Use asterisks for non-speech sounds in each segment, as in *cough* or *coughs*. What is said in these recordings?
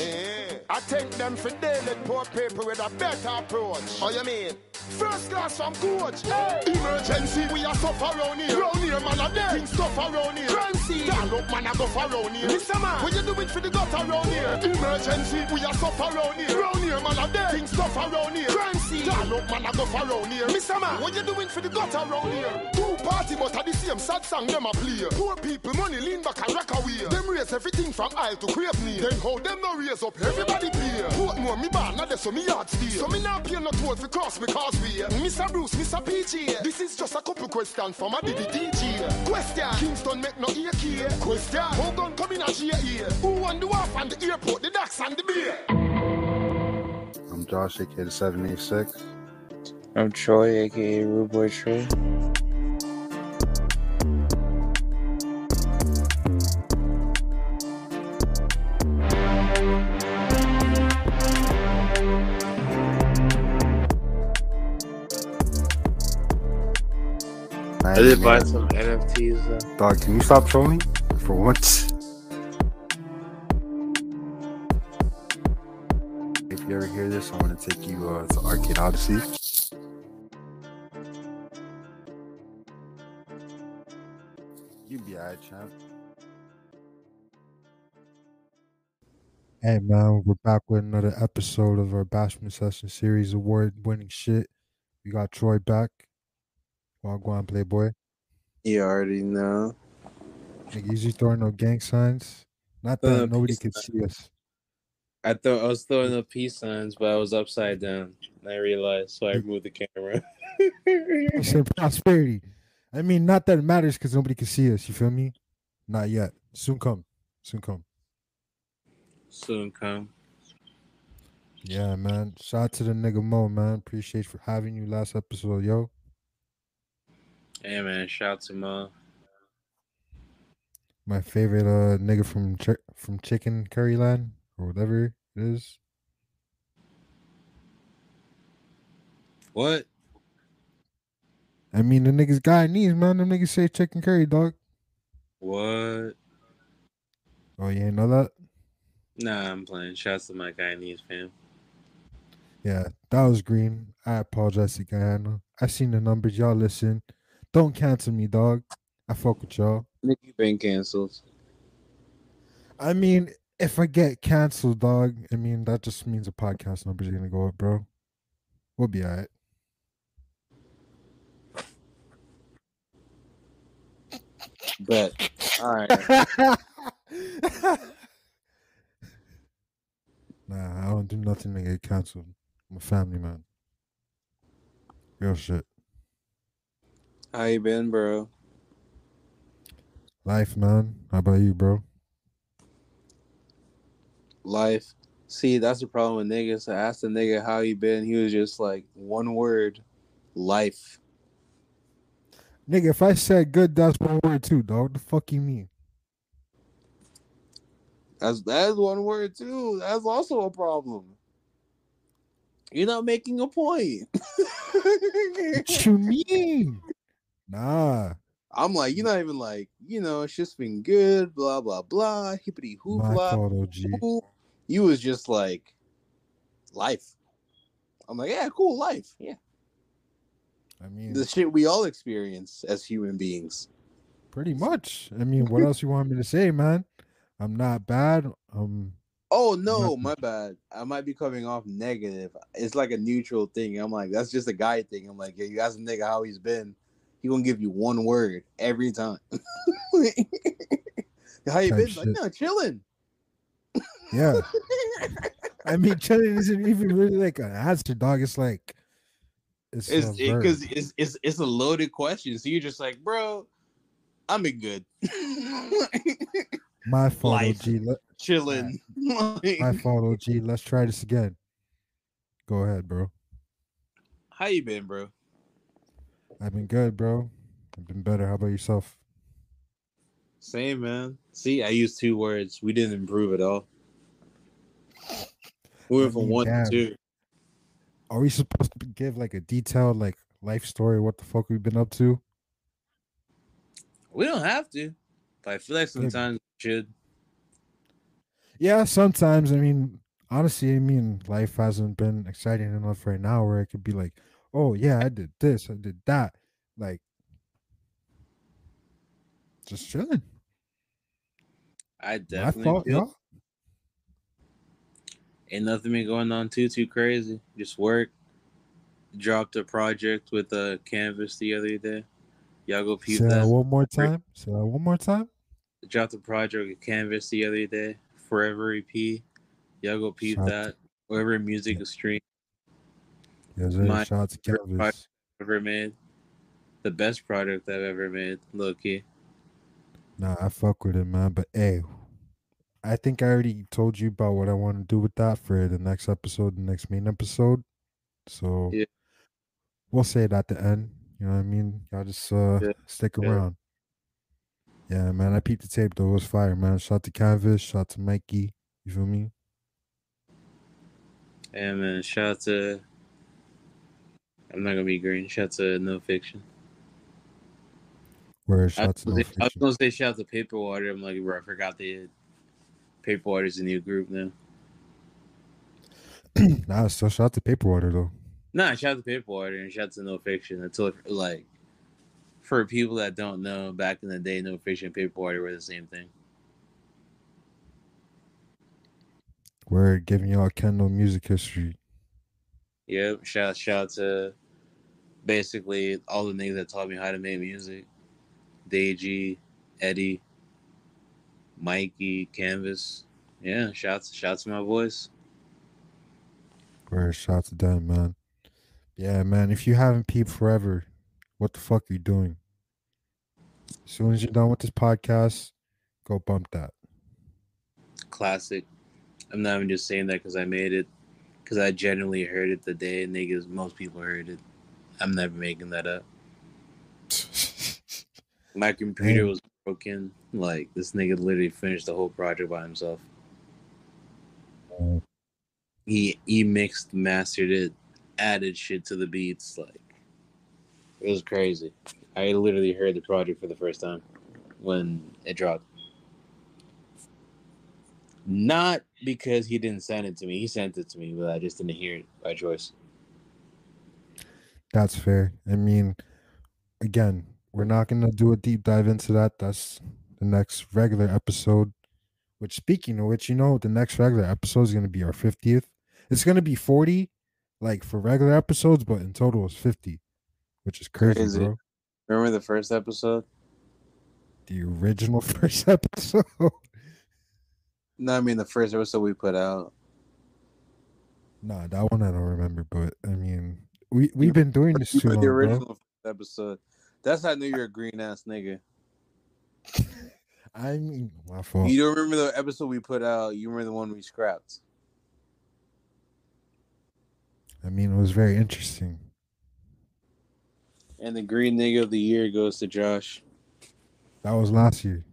Yeah. I think them for daily poor people with a better approach. Oh, you mean? First class from coach. Hey. Emergency, we are suffer around here. Round here, man, a dead. Things tough around here. Scene. Girl up, man, a go for around here. Mr. Man, what you doing for the gutter around here? Emergency, we are suffer around here. Round here, man, a dead. Things tough around here. Scene. Girl up, man, a go for around here. Mr. Man, what you doing for the gutter around here? Two party, but at the same sad song, them a play. Poor people, money lean back and rock away. Them raise everything from aisle to crave near. Then how them no raise up, everybody play. Portmore, me bar, that's so me yard stay. So me now pay no toll for cross me causeway. Mr. Bruce, Mr. PJ. This is just a couple questions from a Diddy DJ. Question, Kingston make no AK. Question, how gun come in a GA? Who won the wharf and the airport, the docks and the beer? I'm Josh, aka the 786. I'm Troy, aka Rude Boy Troy. I did buy some NFTs though. Dog, can you stop trolling for once? If you ever hear this, I want to take you uh, to Arcade Odyssey. You be alright, champ. Hey man, we're back with another episode of our Bashment Session Series award winning shit. We got Troy back. Wagwan Playboy. You already know. Nigga, usually throwing no gang signs. Not that Uh, nobody could sign. see us. I thought I was throwing up peace signs, but I was upside down. And I realized, so I moved the camera. *laughs* I said prosperity. I mean, not that it matters because nobody can see us. You feel me? Not yet. Soon come. Soon come. Soon come. Yeah, man. Shout out to the nigga Mo, man. Appreciate for having you last episode, yo. Hey man, shout to Ma. My favorite uh nigga from Ch- from Chicken Curry Land or whatever it is. What? I mean, the niggas Guyanese, man. Them niggas say chicken curry, dog. What? Oh, you ain't know that? Nah, I'm playing. Shouts to my Guyanese fam. Yeah, that was green. I apologize to Guyana. I seen the numbers. Y'all listen. Don't cancel me, dog. I fuck with y'all. Nick, you been canceled. I mean, if I get canceled, dog, I mean that just means the podcast numbers are gonna go up, bro. We'll be alright. But all right. *laughs* nah, I don't do nothing to get canceled. I'm a family man. Real shit. How you been, bro? Life, man. How about you, bro? Life. See, that's the problem with niggas. I asked the nigga how he been. He was just like one word, life. Nigga, if I said good, that's one word too, dog. What the fuck you mean? That's that's one word too. That's also a problem. You're not making a point. What you mean? *laughs* Nah. I'm like, you're not even like, you know, it's just been good, blah blah blah, hippity hoop My blah. fault, OG. hoop. You was just like life. I'm like, yeah, cool life. Yeah. I mean, The shit we all experience as human beings. pretty much. I mean, what else you want me to say, man? I'm not bad. Um, Oh no, my bad. I might be coming off negative. It's like a neutral thing. I'm like, that's just a guy thing. I'm like, yeah, you ask a nigga how he's been, he gonna give you one word every time. *laughs* how you Type been? Like, no, chilling. yeah. *laughs* I mean, chilling isn't even really like an answer, dog. It's like it's It's a verb. because it's it's it's a loaded question. So you're just like, bro, I'm been good. my fault, life. OG. Let, chilling. my *laughs* fault, OG. Let's try this again. Go ahead, bro. How you been, bro? I've been good, bro. I've been better. How about yourself? Same, man. See, I used two words. We didn't improve at all. We went from one to two. Are we supposed to give like a detailed like life story? What the fuck we've been up to? We don't have to. But I feel like sometimes we should. Yeah, sometimes. I mean, honestly, I mean, life hasn't been exciting enough right now where it could be like, oh yeah, I did this, I did that. Like, just chilling. I My definitely fault, feel y'all. ain't nothing been going on too too crazy. Just work. Dropped a project with a canvas the other day. Y'all go peep Say that one more time. Say that one more time. Dropped a project with canvas the other day. Forever EP. Y'all go peep Shout- that. Whatever music is streamed Yes. My Shout out to Canvas. ever made. The best product I've ever made. Low key. Nah, I fuck with it, man. But hey, I think I already told you about what I want to do with that for the next episode, the next main episode. So Yeah. we'll say it at the end. You know what I mean? Y'all just uh Yeah. stick around. Yeah, man. I peeped the tape though. It was fire, man. Shout to Canvas, shout to Mikey. You feel me? And man, shout out to I'm not gonna be green. Shout out to No Fiction. Where I shout was, to no gonna say- I was gonna say shout out to Paper Water. I'm like, bro, I forgot the Paper Water's a new group now. *clears throat* nah, still shout out to Paper Water though. Nah, shout out to Paper Water and shout out to No Fiction. Until like for people that don't know, back in the day, No Fiction and Paper Water were the same thing. We're giving y'all Kendall music history. Yep. Shout shout out to basically all the niggas that taught me how to make music. Deji, Eddie, Mikey, Canvas. Yeah, shouts shouts to my voice. Where shout out to them, man. Yeah, man. If you haven't peeped forever, what the fuck are you doing? As soon as you're done with this podcast, go bump that. Classic. I'm not even just saying that because I made it, because I genuinely heard it the day and niggas most people heard it. I'm never making that up. *laughs* My computer was broken. Like this nigga literally finished the whole project by himself. He he mixed, mastered it, added shit to the beats. Like it was crazy. I literally heard the project for the first time when it dropped. Not because he didn't send it to me. He sent it to me, but I just didn't hear it by choice. That's fair. I mean, again, we're not gonna do a deep dive into that. That's the next regular episode. Which, speaking of which, you know, the next regular episode is gonna be our fiftieth. It's gonna be forty, like for regular episodes, but in total it's fifty, which is crazy, Crazy. bro. Remember the first episode? The original *laughs* first episode. No, I mean the first episode we put out. nah, that one I don't remember, but I mean, we we've been doing this too the long, bro. original episode. That's how I knew you're a green ass nigga. *laughs* I mean, my fault. You don't remember the episode we put out? You remember the one we scrapped? I mean, it was very interesting. And the green nigga of the year goes to Josh. That was last year.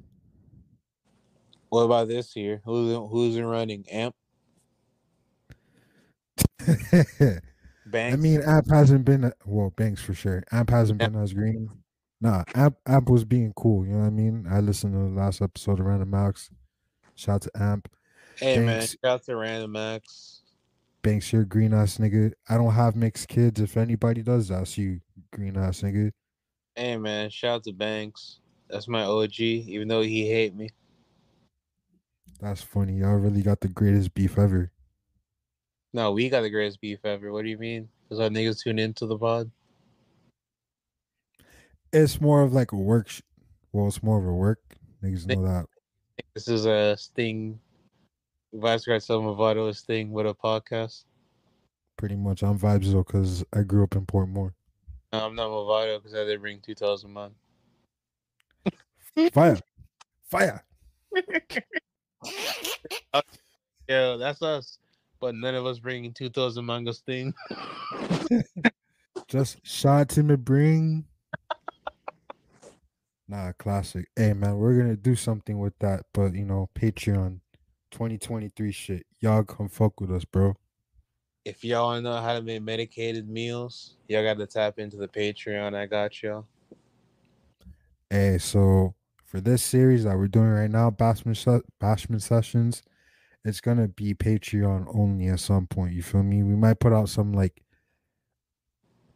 What about this year? Who's who's in running? Amp, *laughs* Banks. I mean, Amp hasn't been well, Banks for sure. Amp hasn't been as green. Nah, Amp Amp was being cool. You know what I mean? I listened to the last episode of Random Max. Shout out to Amp. hey man, shout out to Random Max. Banks, you're green ass nigga. I don't have mixed kids. If anybody does, that's you, green ass nigga. Hey man, shout out to Banks. That's my OG, even though he hate me. That's funny. Y'all really got the greatest beef ever. No, we got the greatest beef ever. What do you mean? Because our niggas tune into the pod. It's more of like a work. Sh- well, it's more of a work. Niggas know that. This is a Sting, Vybz Kartel Selma Vado Sting with a podcast. Pretty much. I'm Vybz though, cause I grew up in Portmore. No, I'm not Mavado because I did bring 2000 man. *laughs* Fire, fire. *laughs* Uh, yeah, that's us. But none of us bringing 2000 manga thing. *laughs* Just shot to me bring. Nah, classic. Hey man, we're gonna do something with that, but you know, Patreon 2023 shit. Y'all come fuck with us, bro. If y'all wanna know how to make medicated meals, y'all got to tap into the Patreon. I got y'all. Hey, so for this series that we're doing right now, Bashment Bashment Sessions, it's gonna be Patreon only at some point. You feel me? We might put out some like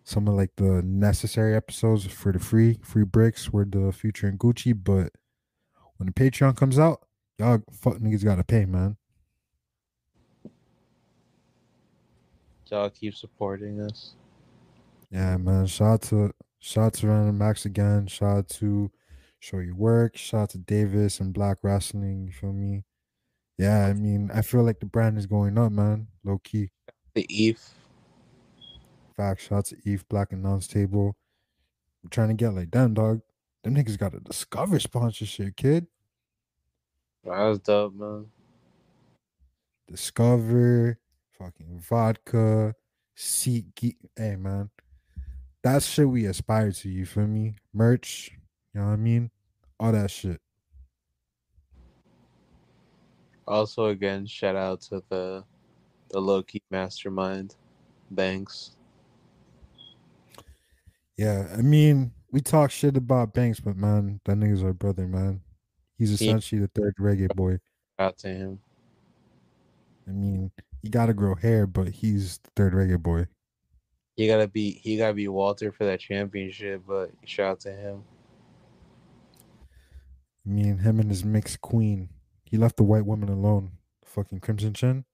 some of like the necessary episodes for the free free breaks with the future and Gucci, but when the Patreon comes out, y'all fuck niggas gotta pay, man. Y'all keep supporting us. Yeah, man. Shout out to shout out to Random Max again. Shout out to Show Your Work. Shout out to Davis and Black Wrestling. You feel me? Yeah, I mean, I feel like the brand is going up, man. Low key. The Eve. Fact. Out to Eve Black Announce Table. I'm trying to get like them, dog. Them niggas got a Discover sponsorship, kid. That was dope, man. Discover, fucking vodka, seat. Hey, man. That's shit we aspire to, you feel me? Merch, you know what I mean? All that shit. Also, again, shout out to the the low key mastermind, Banks. Yeah, I mean, we talk shit about Banks, but man, that nigga's our brother, man. He's essentially the third reggae boy. Out to him. I mean, he gotta grow hair, but he's the third reggae boy. He gotta be he gotta be Walter for that championship, but shout out to him. I mean, him and his mixed queen. He left the white woman alone. Fucking Crimson Chin.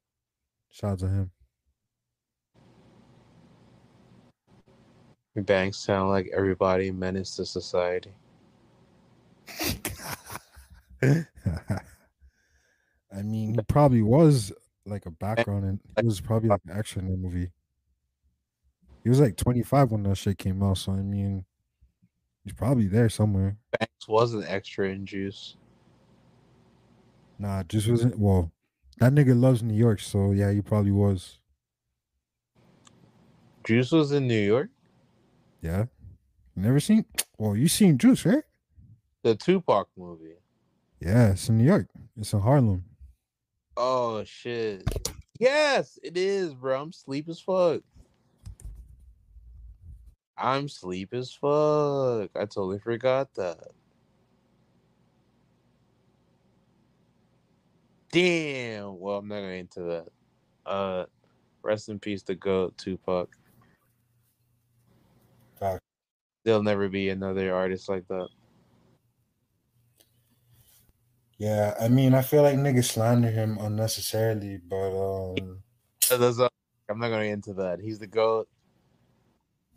Shout out to him. Banks sound like everybody menace to society. *laughs* I mean, he probably was like a background and he was probably like an extra in the movie. He was like 25 when that shit came out, so I mean he's probably there somewhere. Banks was an extra in Juice. Nah, just wasn't well, that nigga loves New York, so yeah, he probably was. Juice was in New York. Yeah. You never seen well, you seen Juice, right? The Tupac movie. Yeah, it's in New York. It's in Harlem. Oh shit. Yes, it is, bro. I'm sleep as fuck. I'm sleep as fuck. I totally forgot that. Damn. Well, I'm not going into that. Uh, rest in peace to GOAT Tupac. There'll never be another artist like that. Yeah, I mean, I feel like niggas slander him unnecessarily, but um, *laughs* I'm not get into that. He's the GOAT.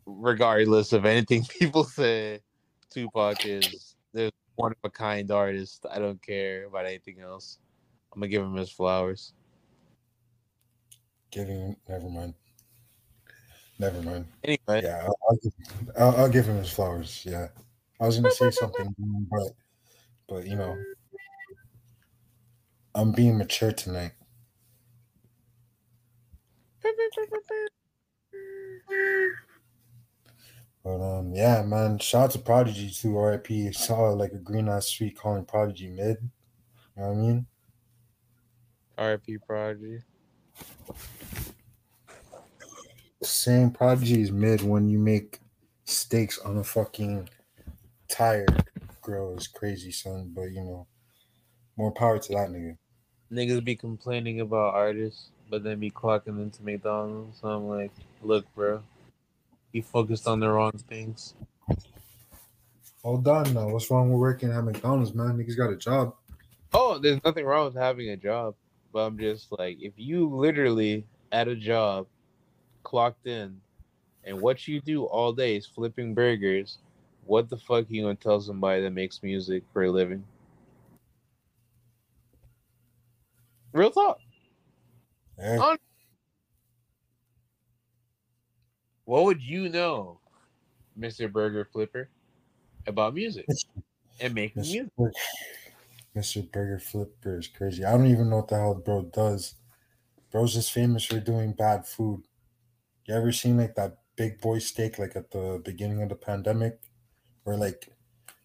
Regardless of anything *laughs* people say, Tupac is there's one of a kind artist. I don't care about anything else. I'm gonna give him his flowers. giving never mind, never mind. Anyway, Yeah, I'll, I'll, give, I'll, I'll give him his flowers. Yeah, I was gonna say something, *laughs* but but you know, I'm being mature tonight. But um, yeah, man. Shout out to Prodigy too. R.I.P. Saw like a green ass street calling Prodigy mid. You know what I mean? R.I.P. Prodigy. Same Prodigy is mid when you make stakes on a fucking tire grill is crazy, son. But you know, more power to that nigga. Niggas be complaining about artists, but then be clocking into McDonald's. So I'm like, look, bro, you focused on the wrong things. Hold on now. What's wrong with working at McDonald's, man? Niggas got a job. Oh, there's nothing wrong with having a job, but I'm just like, if you literally at a job, clocked in, and what you do all day is flipping burgers, what the fuck are you gonna tell somebody that makes music for a living? Real talk. Yeah. What would you know, Mr. Burger Flipper, about music and making music? Mr. Burger Flipper is crazy. I don't even know what the hell bro does. Bro's just famous for doing bad food. You ever seen like that big boy steak like at the beginning of the pandemic? Where like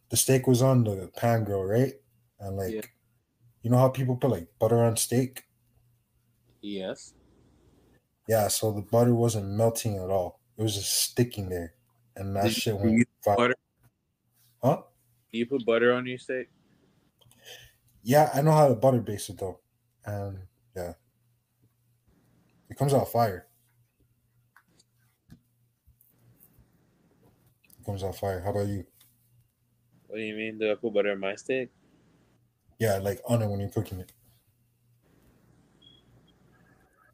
the steak was on the pan grill, right? And like Yeah. you know how people put like butter on steak? Yes. Yeah, so the butter wasn't melting at all. It was just sticking there. And that Did shit went butter? Huh? Do you put butter on your steak? Yeah, I know how to butter base it though. And Yeah. It comes out fire. It comes out fire. How about you? What do you mean? Do I put butter on my steak? Yeah, like on it when you're cooking it.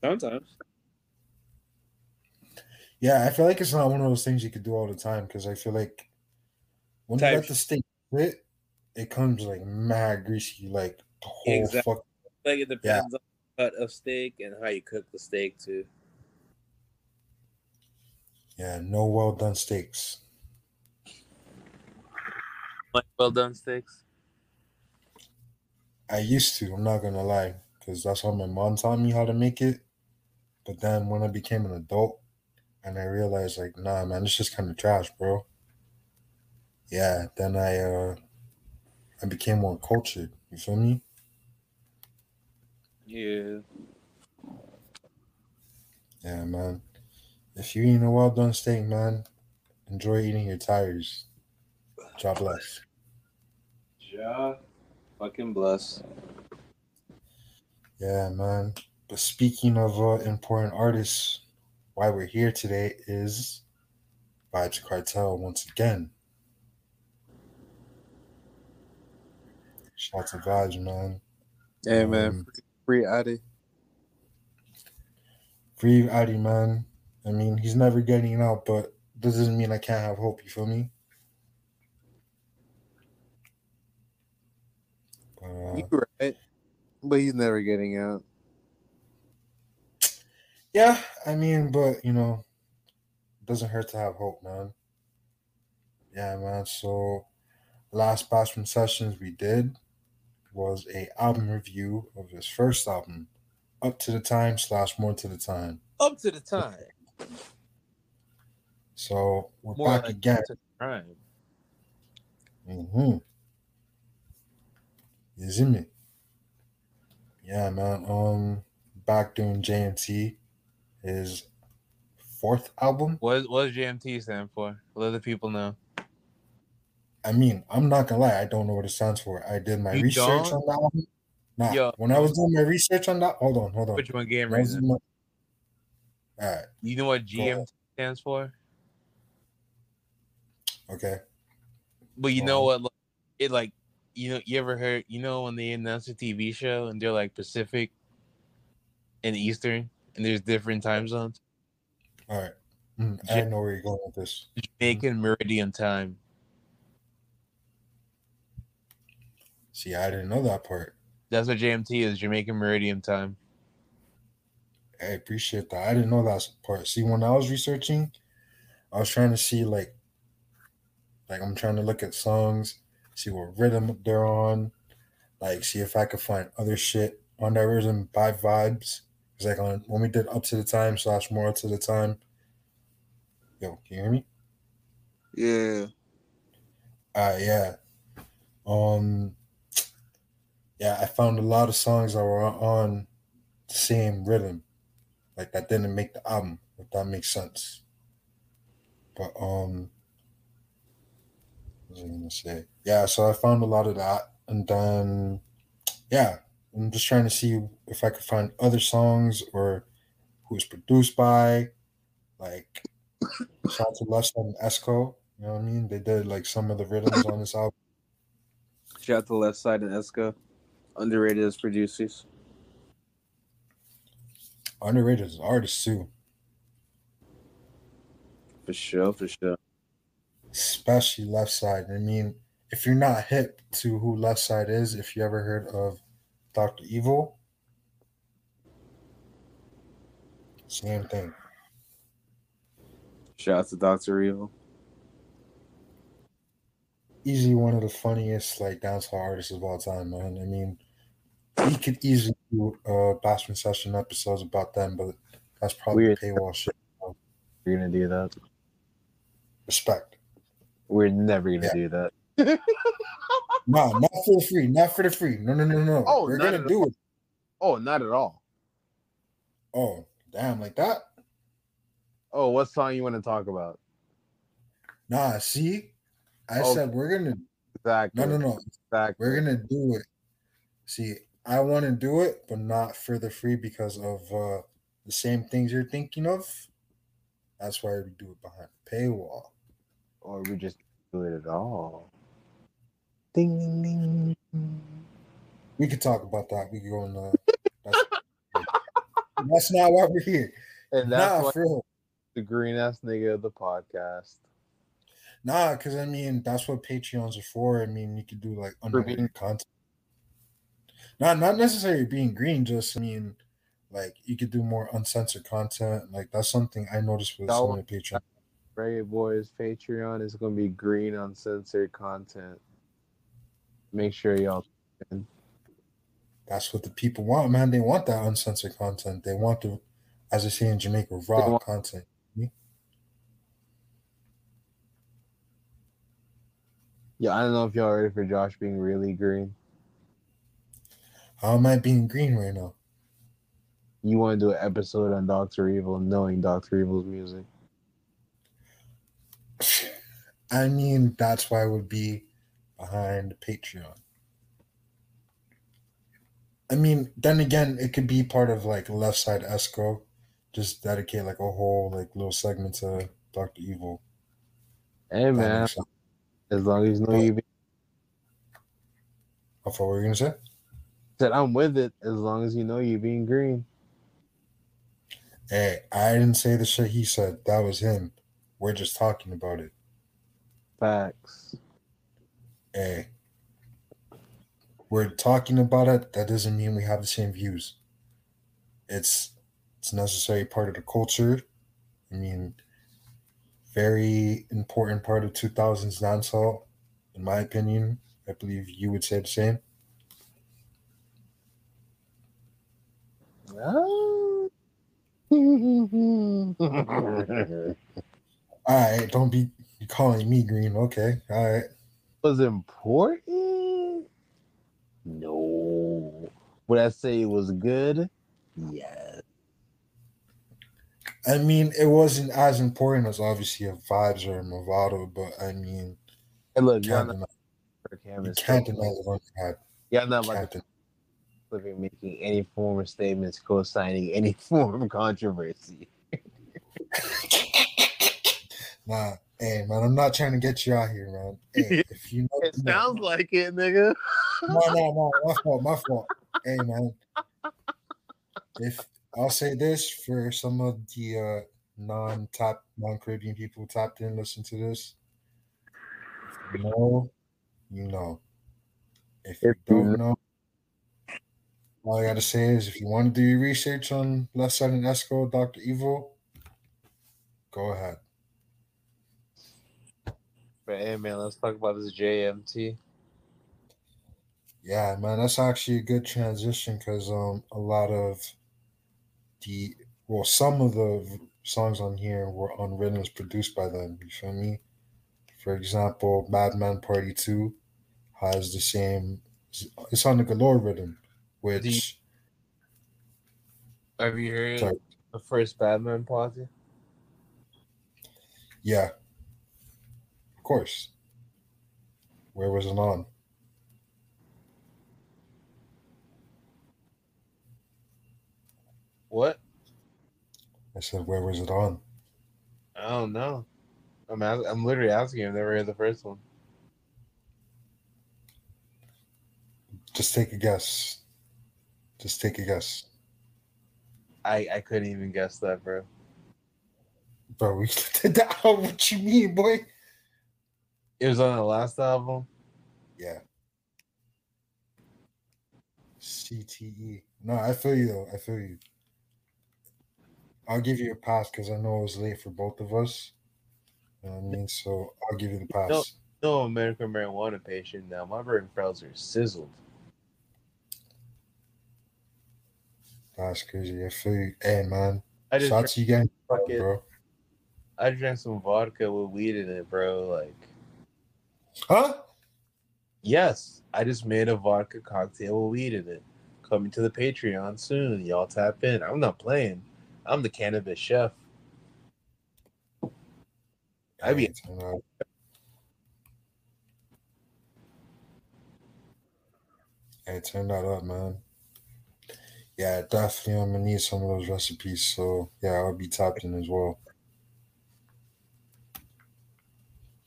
Sometimes. Yeah, I feel like it's not one of those things you could do all the time because I feel like when you Type- let the steak sit, it comes like mad greasy, like the whole Exactly. fuck. Like it depends on the cut of steak and how you cook the steak too. Yeah, no well done steaks. Like well done steaks. I used to, I'm not gonna lie, because that's how my mom taught me how to make it. But then when I became an adult and I realized like, nah man, it's just kinda trash, bro. Yeah, then I uh I became more cultured. You feel me? Yeah. Yeah, man. If you eating a well done steak, man, enjoy eating your tires. God bless. Ja. Fucking bless. Yeah, man. But speaking of uh, important artists, why we're here today is Vybz Kartel once again. Shout out to Vybz, man. Hey man, Um, free Addi. Free Addi, man. I mean, he's never getting out, but this doesn't mean I can't have hope. You feel me? But, uh, You right, but he's never getting out. yeah, I mean, but you know, it doesn't hurt to have hope, man. Yeah, man. So, last Bashment sessions we did was a album review of his first album, Up to the Time slash More to the Time. Up to the time. *laughs* So we're More back like again. up to the time. Mm-hmm. You see me? Yeah, man. Um, back doing JMT, his fourth album. What what does JMT stand for? Let the people know. I mean, I'm not gonna lie, I don't know what it stands for. I did my You research don't? on that album. Nah, Yo. when I was doing my research on that, hold on, hold on. Put you on game When I right now. my- All right, You know what. JMT stands for? okay. But you Go know what? like, It like you know you ever heard you know when they announce a TV show and they're like Pacific and Eastern and there's different time zones. All right. Mm, I know where you're going with this. Jamaican Meridian time. See, I didn't know that part. That's what JMT is. Jamaican Meridian time. I appreciate that. I didn't know that part. See, when I was researching, I was trying to see like, like I'm trying to look at songs, see what rhythm they're on, like see if I could find other shit on that rhythm by Vybz. It's like on when we did up to the time slash more to the time. Yo, can you hear me? Yeah. Uh yeah. Um yeah, I found a lot of songs that were on the same rhythm. Like that didn't make the album, if that makes sense. But um what was I gonna say? Yeah, so I found a lot of that and then yeah, I'm just trying to see if I could find other songs or who it's produced by. Like *coughs* shout out to Less and Esco, you know what I mean? They did like some of the rhythms on this album. Shout out to Left Side and Esco. Underrated as producers. Underrated as artists too, For sure, for sure. especially Left Side. I mean, if you're not hip to who Left Side is, if you ever heard of Doctor Evil, same thing. Shout out to Doctor Evil. Easily one of the funniest like dancehall artists of all time, man. I mean, we could easily do uh Bashment session episodes about them, but that's probably Weird. paywall shit. We're gonna do that. Respect. We're never gonna Yeah. do that. *laughs* No, not for the free, not for the free. No, no, no, no. Oh, We're gonna at do it. Oh, not at all. Oh, damn, like that? Oh, what song you want to talk about? Nah, see, I Oh. said we're gonna Exactly. no, no, no. Exactly. We're gonna do it. See, I want to do it, but not for the free because of uh, the same things you're thinking of. That's why we do it behind the paywall. Or we just do it at all. Ding ding ding. We could talk about that. We could go on. Uh, that's, that's not why we're here. And that's Nah, why the green ass nigga of the podcast. Nah, because I mean that's what Patreons are for. I mean you could do like unlimited content. Not not necessarily being green, just I mean like you could do more uncensored content. Like that's something I noticed with some of the Patreon. Reggae Boys Patreon is gonna be green uncensored content. Make sure y'all That's what the people want, man. They want that uncensored content. They want the, as I say in Jamaica, raw want- content. Yeah, I don't know if y'all ready for Josh being really green. How am I being green right now? You want to do an episode on Doctor Evil, knowing Doctor Evil's music. *sighs* I mean, that's why I would be behind Patreon. I mean, then again, it could be part of like left side Esco. Just dedicate like a whole like little segment to Doctor Evil. Hey man. As long as you know you be How far were you gonna say? said I'm with it, as long as you know you being green. Hey, I didn't say the shit he said. That was him. We're just talking about it. Facts. Hey, we're talking about it. That doesn't mean we have the same views. It's it's a necessary part of the culture. I mean, very important part of 2000s dancehall, in my opinion. I believe you would say the same. *laughs* All right, don't be calling me green. Okay, all right. Was important? No. Would I say it was good? Yes. I mean, it wasn't as important as obviously a Vybz or a Mavado, but I mean, Hey, look, you y'all can't not you can't deny the one had. y'all not about to living making any form of statements co-signing any *laughs* form of controversy. *laughs* Nah, hey man, I'm not trying to get you out here, man. Hey, *laughs* if you know, It you know. sounds like it, nigga. no, no, no, my fault, my fault. Hey man, if I'll say this for some of the uh, non-top, non-Caribbean people who tapped in, listen to this. If you know, you know. If you If you don't know, all I gotta say is, if you want to do your research on Left Side and Esco, Doctor Evil, go ahead. But hey, man, let's talk about this JMT. Yeah, man, that's actually a good transition because um a lot of the well, some of the songs on here were on rhythms produced by them. You feel me? For example, Madman Party Two has the same. It's on the Galore rhythm, which Have you heard Sorry. the first Batman party? yeah, of course. Where was it on? What? I said, where was it on? I don't know. I'm ask- I'm literally asking. I've never heard the first one. Just take a guess. Just take a guess, I I couldn't even guess that, bro. bro. We *laughs* did that. Oh, what you mean, boy? It was on the last album. Yeah. CTE. No, I feel you though. I feel you. I'll give you a pass because I know it was late for both of us. You know I mean? So I'll give you the pass. No. No American marijuana patient now. My brain cells are sizzled. That's crazy. I feel you. Hey man. I just Shots you getting bro. I drank some vodka with weed in it, bro. Like, Huh? yes, I just made a vodka cocktail with weed in it. Coming to the Patreon soon. Y'all tap in. I'm not playing. I'm the cannabis chef. I be- Hey, turn out. Hey, turn that up, man. Yeah, definitely. I'm gonna need some of those recipes. So yeah, I'll be tapped in as well.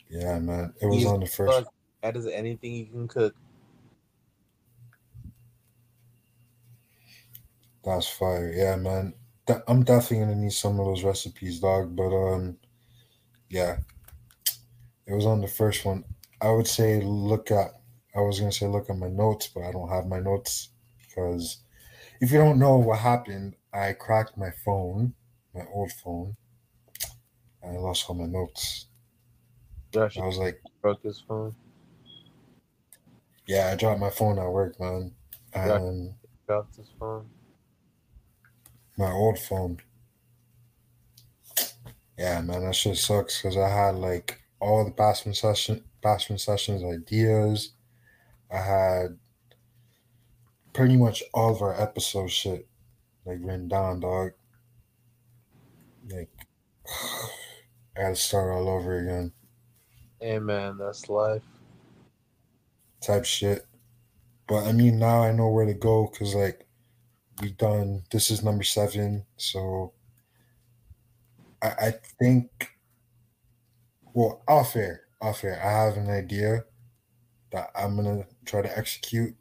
Yeah, man. It was on the first. That is anything you can cook. That's fire. Yeah, man. I'm definitely gonna need some of those recipes, dog. But um, yeah, it was on the first one. I would say look at. I was gonna say look at my notes, but I don't have my notes because if you don't know what happened, I cracked my phone, my old phone, and I lost all my notes. Josh I was like, broke his phone. yeah, I dropped my phone at work, man, Yeah. and Dropped his phone. My old phone. Yeah, man, that shit sucks because I had like all the Bashment session, Bashment sessions ideas. I had pretty much all of our episode shit like written down, dog. Like, *sighs* I gotta start all over again, Hey man, that's life. type shit. But I mean, now I know where to go because like we done. This is number seven, so I, I think. Well, off air, off air. I have an idea that I'm gonna try to execute.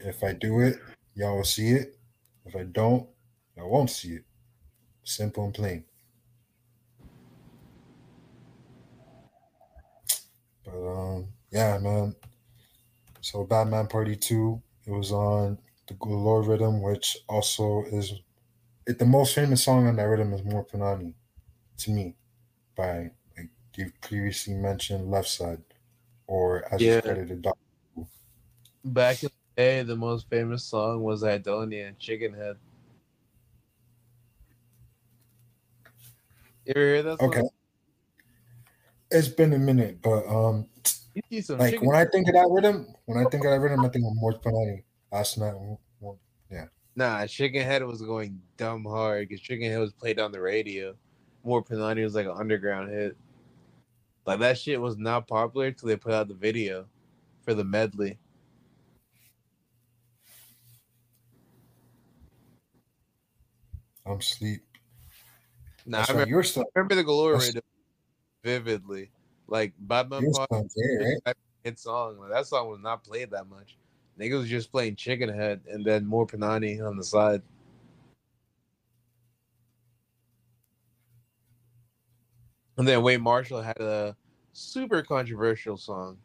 If I do it, y'all will see it. If I don't, y'all won't see it. Simple and plain. But um, yeah, man. So Batman Party Two, it was on the Galore rhythm, which also is it. The most famous song on that rhythm is More Panani, to me, by like you previously mentioned Left Side, or as Yeah. credited Doc. Back in the day, the most famous song was Idonia and Chicken Head. You ever hear that song? Okay. It's been a minute, but um, You see some like when I think of that rhythm, when I think of that rhythm, I think of More Panani. Last night, well, Nah, Chicken Head was going dumb hard because Chicken Head was played on the radio. More Panani was like an underground hit. Like that shit was not popular till they put out the video for the medley. I'm sleep. Nah, That's I remember, You're still, remember the Galore That's- radio vividly. Like Batman you're Party still there, right? hit song. Like, that song was not played that much. Niggas was just playing Chicken Head and then more Panani on the side. And then Wayne Marshall had a super controversial song.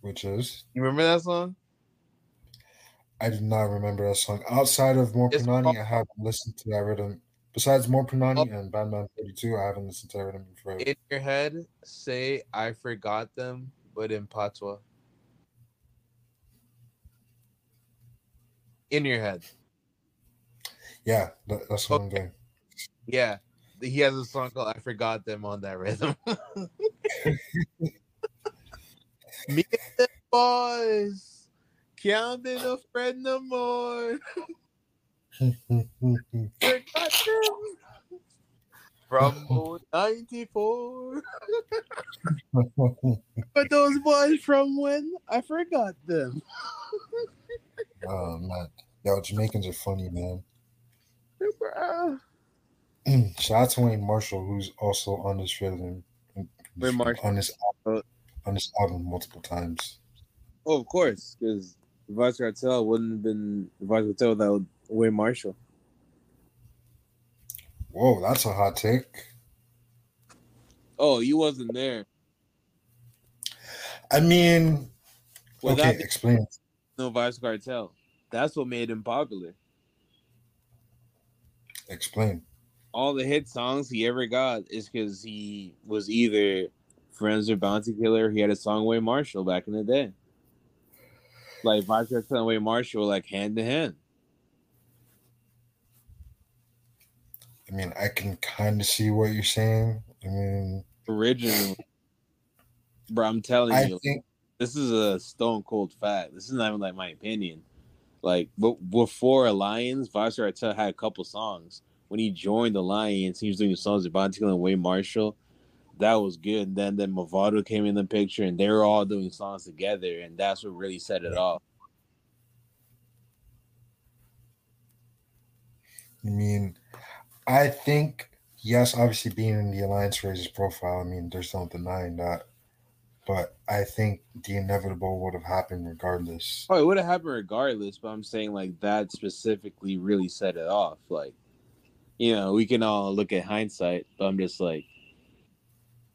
Which is You remember that song? I did not remember that song. Outside of More It's Panani, called- I haven't listened to that rhythm. Besides More Panani oh. and Batman 32, I haven't listened to that rhythm before. In your head, say I forgot them, but in patois. In your head. Yeah, that, that's what I'm doing. Yeah. He has a song called I Forgot Them on that rhythm. *laughs* Me and the boys can't be no friend no more. *laughs* Forgot them. From *laughs* 94. But those boys from when I forgot them. oh man, yo, Jamaicans are funny, man. Bruh. *clears throat* Shout out to Wayne Marshall, who's also on this rhythm. Wayne Marshall. on this on this album multiple times. Oh, of course, because Vybz Kartel wouldn't have been Vybz Kartel without Wayne Marshall. Whoa, that's a hot take. Oh, you wasn't there. I mean, Without okay, explain. no Vybz Kartel. That's what made him popular. Explain. All the hit songs he ever got is because he was either friends or Bounty Killer. He had a song with Marshall back in the day. Like Vybz Kartel and Wayne Marshall, like hand to hand. I mean, I can kind of see what you're saying. I mean, originally, bro, I'm telling I you, think, this is a stone cold fact. This is not even like my opinion. Like, but before Alliance, Vybz Kartel had a couple songs. When he joined the Alliance, he was doing songs with Bounty and Wayne Marshall. That was good. And then then Mavado came in the picture, and they were all doing songs together, and that's what really set it off. I mean, I think yes, obviously being in the alliance raises profile. I mean, there's no denying that. But I think the inevitable would have happened regardless. Oh, it would have happened regardless, but I'm saying like that specifically really set it off. Like, you know, we can all look at hindsight, but I'm just like,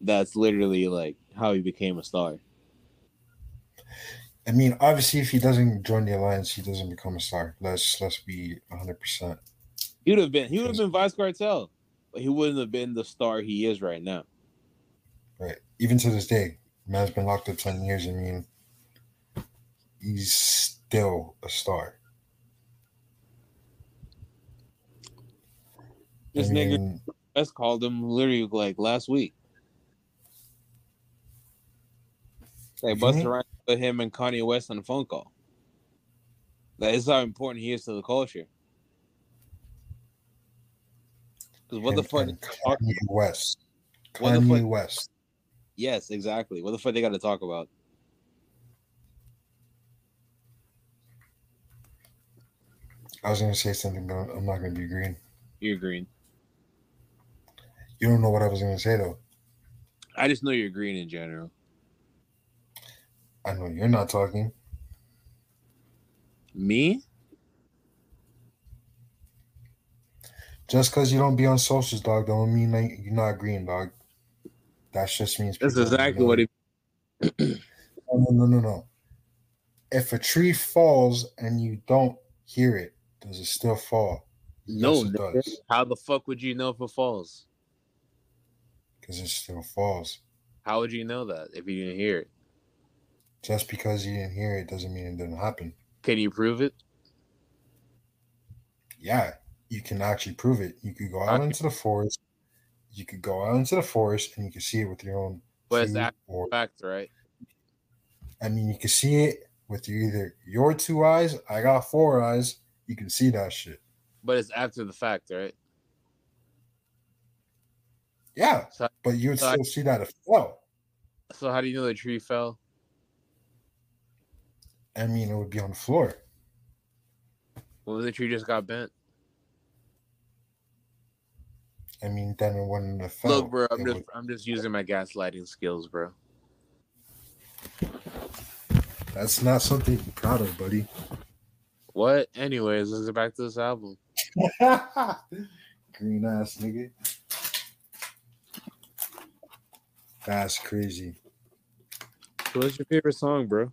that's literally like how he became a star. I mean, obviously, if he doesn't join the alliance, he doesn't become a star. Let's let's be 100. percent He would have been he would have been Vybz Kartel, but he wouldn't have been the star he is right now. Right. Even to this day, man's been locked up 10 years. I mean, he's still a star. This I nigga mean, West called him literally like last week. Like Busta Mhm. Rhymes put him and Kanye West on a phone call. That is how important he is to the culture. Because what the fuck? and Kanye West. What the fuck- West. Yes, exactly. What the fuck they got to talk about? I was gonna say something, but I'm not gonna be green. You're green. You don't know what I was gonna say though. I just know you're green in general. I know you're not talking. Me? Just because you don't be on socials, dog, don't mean like you're not green, dog. That just means That's exactly what he. No, no, no, no. If a tree falls and you don't hear it, does it still fall? No, Yes, it how the fuck would you know if it falls? Because it still falls. How would you know that if you didn't hear it? Just because you didn't hear it doesn't mean it didn't happen. Can you prove it? Yeah, you can actually prove it. You could go out Okay. into the forest. You could go out into the forest and you can see it with your own. But it's or fact, right? I mean, you can see it with either your two eyes. I got four eyes. You can see that shit. But it's after the fact, right? Yeah, So- but you would so I- still see that it fell. So how do you know the tree fell? I mean, it would be on the floor. Well, the tree just got bent. I mean, then it wouldn't have fell. Look, bro, I'm just would- I'm just using my gaslighting skills, bro. that's not something to be proud of, buddy. What? Anyways, let's get back to this album. *laughs* Green ass nigga. That's crazy. So what's your favorite song, bro?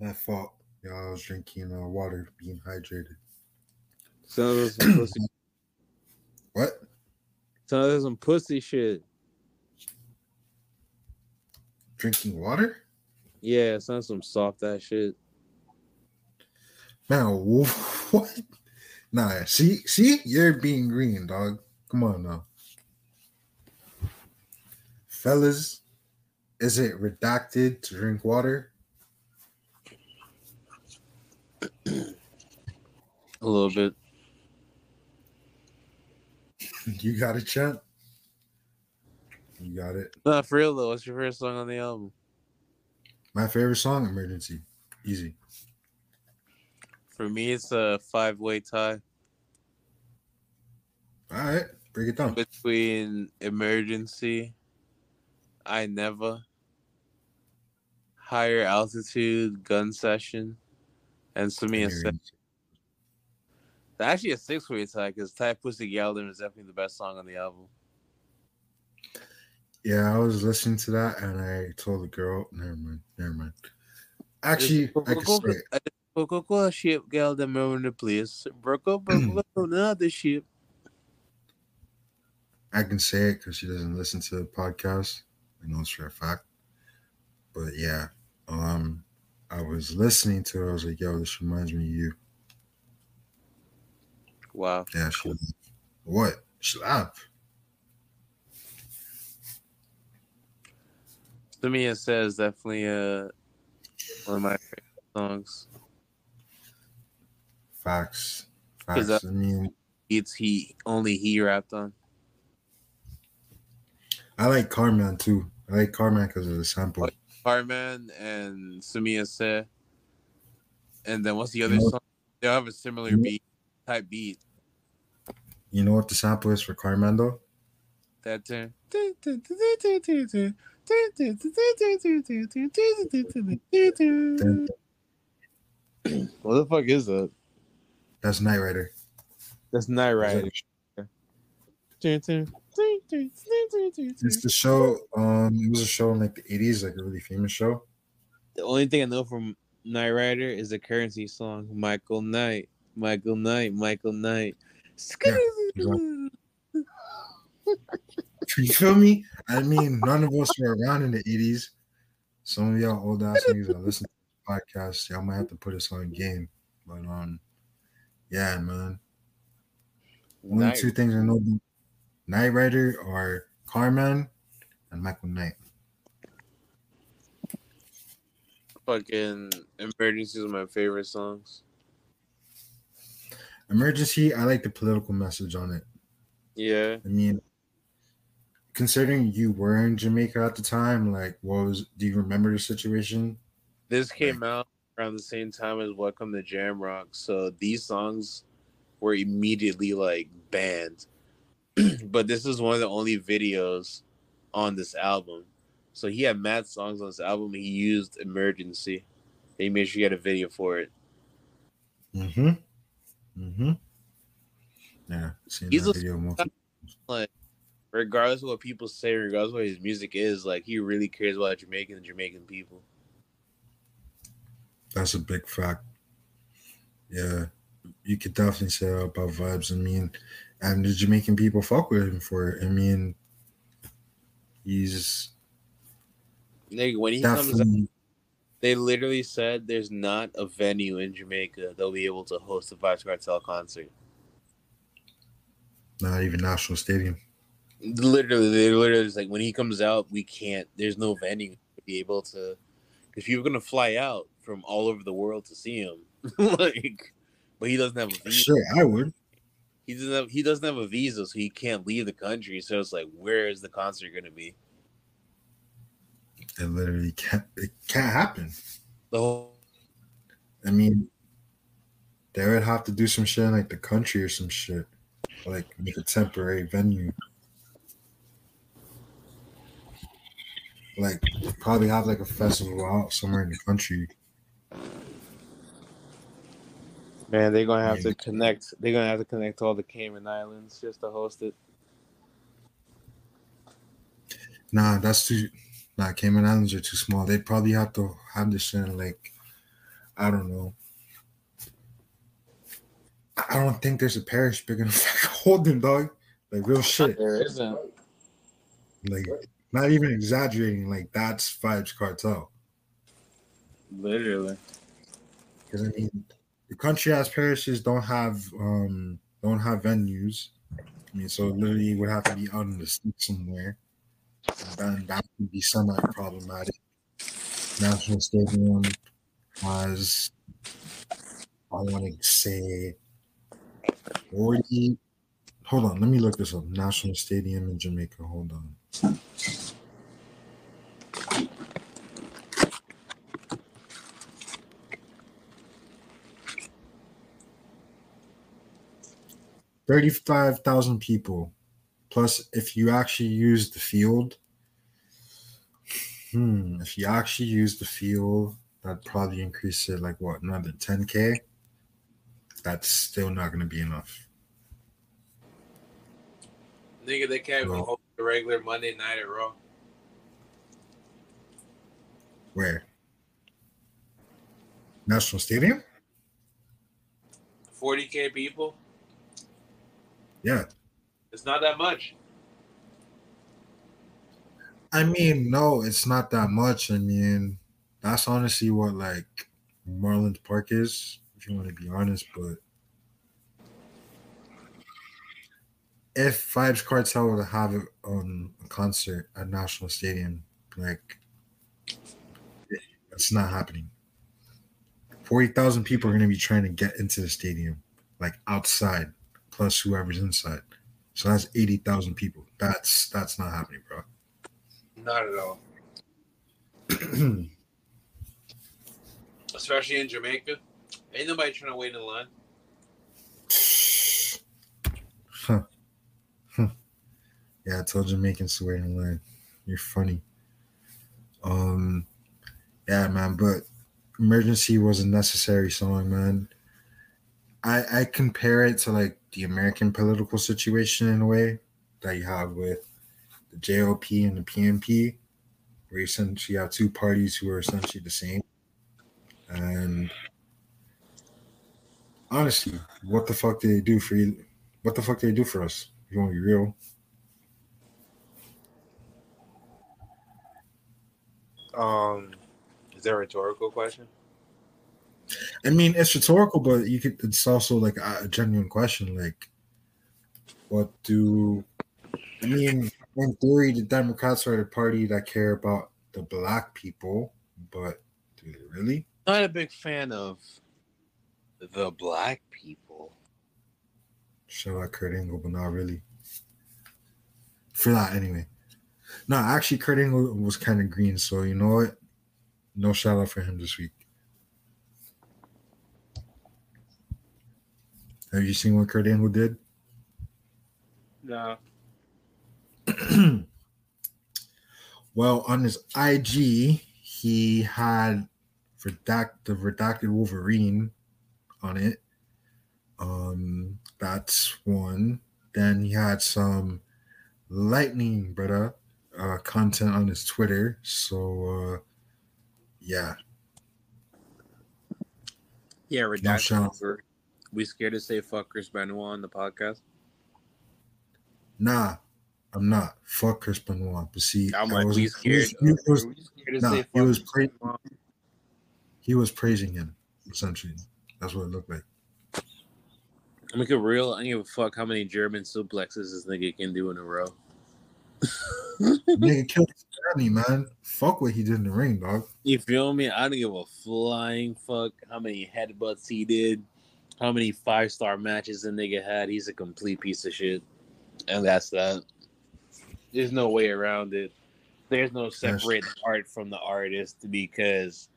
My fault. Yo, I was drinking uh, water, being hydrated. Sounds like some pussy. *clears throat* What? Sounds like some pussy shit. Drinking water? Yeah, it sounds some soft ass shit. Man, *laughs* what? Nah, see, see, you're being green, dog. Come on now, fellas. Is it redacted to drink water? A little bit. *laughs* You got it, champ. You got it. Not for real though. What's your favorite song on the album? My favorite song, "Emergency." Easy. For me, it's a five way tie All right, break it down. between Emergency, I Never, Higher Altitude, Gun Session, and and Seth. Actually, a six way tie because Ty Pussy Galden is definitely the best song on the album. Yeah, I was listening to that and I told the girl, never mind, never mind. Actually, I could say it. Coca-Cola ship gal that in the place. Broke up, *clears throat* another ship. I can say it because she doesn't listen to the podcast. I know it's for a fact. But yeah, um, I was listening to it. I was like, yo, this reminds me of you. Wow. Yeah, she what? She laughed. To me, it says definitely uh, one of my favorite songs. Facts. Is Facts. that- I mean, It's he only he rapped on. I like Carman too. I like Carman because of the sample. Carman and Sumia said, And then what's the other You know- song? They have a similar You know- beat type beat. You know what the sample is for Carmando? That turn. What the fuck is that? That's Knight Rider. That's Knight Rider. It's the show. Um, it was a show in like the eighties, like a really famous show. The only thing I know from Knight Rider is the currency song. Michael Knight, Michael Knight, Michael Knight. *laughs* You feel me? I mean, none of us were around in the eighties. Some of y'all old ass niggas that listen to this podcast, y'all might have to put us on game. But um, yeah, man. Only Night- two things I know: about Knight Rider or Carman and Michael Knight. Fucking Emergency is my favorite songs. Emergency, I like the political message on it. Yeah. I mean, considering you were in Jamaica at the time, like, what was? Do you remember the situation? This came out around the same time as Welcome to Jamrock, so these songs were immediately like banned. *clears throat* but this is one of the only videos on this album. So he had mad songs on this album. He used Emergency. He made sure he had a video for it. Mm-hmm. Mm-hmm. Yeah, He's a- video. Like, regardless of what people say, regardless of what his music is, like he really cares about Jamaican and Jamaican people. That's a big fact. Yeah, you could definitely say that about Vybz. I mean, and the Jamaican people fuck with him for it. I mean, he's Nigga, when he comes out, they literally said there's not a venue in Jamaica they'll be able to host a Vybz Kartel concert. not even national stadium. Literally, they literally like when he comes out, we can't. There's no venue to be able to, If you're gonna fly out from all over the world to see him. *laughs* like, but he doesn't have a visa. Sure, I would. He doesn't have. He doesn't have a visa, so he can't leave the country. So it's like, where is the concert gonna be? It literally can't. It can't happen. The whole I mean, they would have to do some shit in like the country or some shit, like make a temporary venue. Like probably have like a festival out somewhere in the country. man, they're gonna have Yeah. to connect. They're gonna have to connect all the Cayman Islands just to host it. Nah, that's too. Nah, Cayman Islands are too small. They'd probably have to have this in like, I don't know. I don't think there's a parish big enough *laughs* to hold them, dog. Like real shit. There isn't. Like not even exaggerating. Like that's Vybz Kartel. Literally. Because I mean, the country ass parishes don't have um don't have venues. I mean, so it literally would have to be out in the street somewhere. And then that would be semi problematic. National Stadium has I want to say forty. Hold on, let me look this up. National Stadium in Jamaica. Hold on. Thirty-five thousand people, plus if you actually use the field. Hmm. If you actually use the field, that'd probably increase it like what another ten k. That's still not going to be enough. Nigga, they can't even hold the regular Monday night at Raw. Where? National Stadium? 40k people. Yeah. It's not that much. I mean, no, it's not that much. I mean, that's honestly what like Marlins Park is, if you want to be honest. But if Vybz Kartel were to have a, um, a concert at National Stadium, like it's not happening. Forty thousand people are going to be trying to get into the stadium, like outside, plus whoever's inside. So that's eighty thousand people. That's that's not happening, bro. Not at all. *clears throat* Especially in Jamaica. Ain't nobody trying to wait in line. *sighs* Huh. Huh. Yeah, I told Jamaicans to wait in line. You're funny. Um, yeah, man. But emergency was a necessary song, man. I I compare it to like the American political situation in a way that you have with the JLP and the PNP, where you essentially have two parties who are essentially the same. And honestly, what the fuck did they do for you? What the fuck did they do for us? If you want to be real. Um, is that a rhetorical question? I mean, it's rhetorical, but you could. It's also like a genuine question. Like, what do? I mean, in theory, the Democrats are the party that care about the black people, but do they really? Not a big fan of the black people. Shout out Kurt Angle, but not really. For that, anyway. No, actually, Kurt Angle was kind of green, so you know what? No shout out for him this week. Have you seen what Kurt Angle did? No. *clears throat* well, on his IG, he had redact the redacted Wolverine on it. Um, that's one. Then he had some lightning, brother, uh, content on his Twitter. So, uh, yeah, Yeah, redacted. We scared to say fuck Chris Benoit on the podcast. nah, I'm not. Fuck Chris Benoit. But see, I'm I like, was- we he scared. was- he was- scared to nah, he was pra- he was praising him essentially. That's what it looked like. I'm like a real. I don't give a fuck how many German suplexes this nigga can do in a row. *laughs* Nigga killed his family, man. Fuck what he did in the ring, dog. You feel me? I don't give a flying fuck how many headbutts he did, how many five star matches the nigga had. He's a complete piece of shit, and that's that. There's no way around it. There's no separating art from the artist because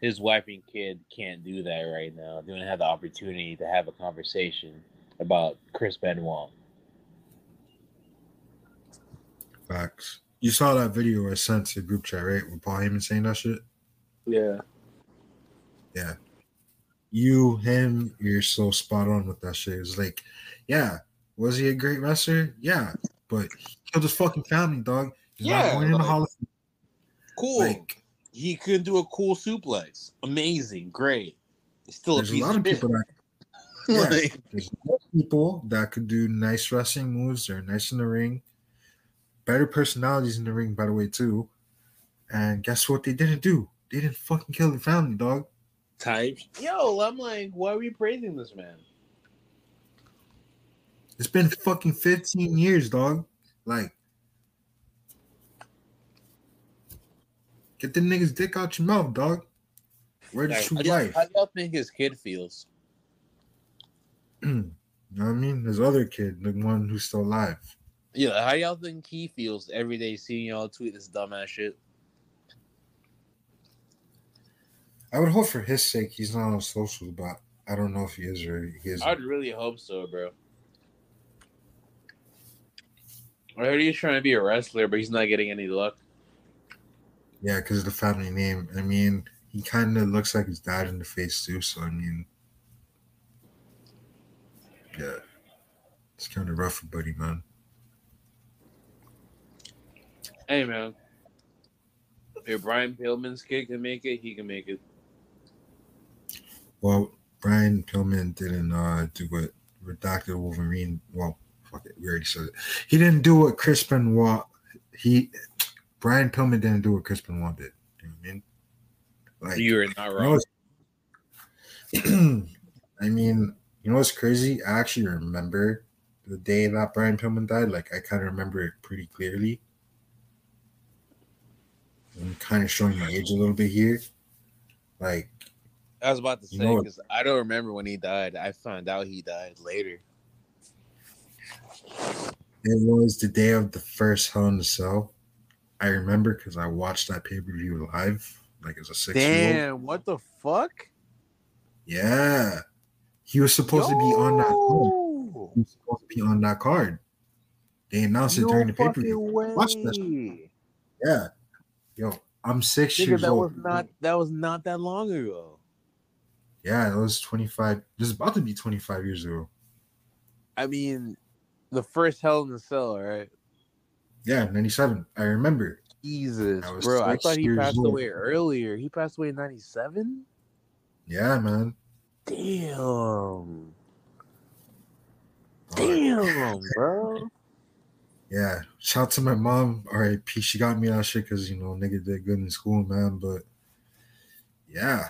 his wife and kid can't do that right now. They don't have the opportunity to have a conversation about Chris Benoit. Facts. You saw that video I sent to group chat, right? With Paul Heyman saying that shit. Yeah. Yeah. You, him, you're so spot on with that shit. It's like, yeah, was he a great wrestler? Yeah, but he killed his fucking family, dog. He's Yeah, not going in the Hall of Cool. Like, he could do a cool suplex. Amazing. Great. Still a there's a piece lot of people that *laughs* yeah, Like- there's a people that could do nice wrestling moves. They're nice in the ring. Better personalities in the ring, by the way, too. And guess what they didn't do? They didn't fucking kill the family, dog. Types. Yo, I'm like, why are we praising this man? It's been fucking 15 years, dog. Like, get the nigga's dick out your mouth, dog. Where the Like, true y'all, life? how do y'all think his kid feels? *clears throat* you know what I mean? His other kid, the one who's still alive. Yeah, how y'all think he feels every day seeing y'all tweet this dumbass shit? I would hope for his sake he's not on social, but I don't know if he is or he isn't. I'd really hope so, bro. I heard he's trying to be a wrestler, but he's not getting any luck. Yeah, because of the family name. I mean, he kind of looks like his dad in the face too. So I mean, yeah, it's kind of rough for Buddy, man. Hey, man. If Brian Pillman's kid can make it, he can make it. Well, Brian Pillman didn't uh, do what Redacted Wolverine. Well, fuck it, we already said it. He didn't do what Chris Benoit. He Brian Pillman didn't do what Chris Benoit did. You know what I mean? Like You are not You know wrong. *clears throat* I mean, you know what's crazy? I actually remember the day that Brian Pillman died. Like, I kind of remember it pretty clearly. I'm kind of showing my age a little bit here. Like, I was about to say know what- because I don't remember when he died. I found out he died later. it was the day of the first Hell in the Cell. I remember because I watched that pay per view live, like as a six year old. Damn, what the fuck? Yeah, he was supposed to be on that. Card. He was supposed to be on that card. They announced it during the pay per view. Watch that. Yeah, yo, I'm six Nigga, years that old. was not that was not that long ago. Yeah, that was 25. This is about to be 25 years ago. I mean, the first Hell in the Cell, right? Yeah, 97. I remember. Jesus, I bro. I thought he passed old. away earlier. He passed away in '97. Yeah, man. Damn. Damn, bro. Yeah. Shout out to my mom. R.I.P. She got me that shit because, you know, nigga did good in school, man. But yeah.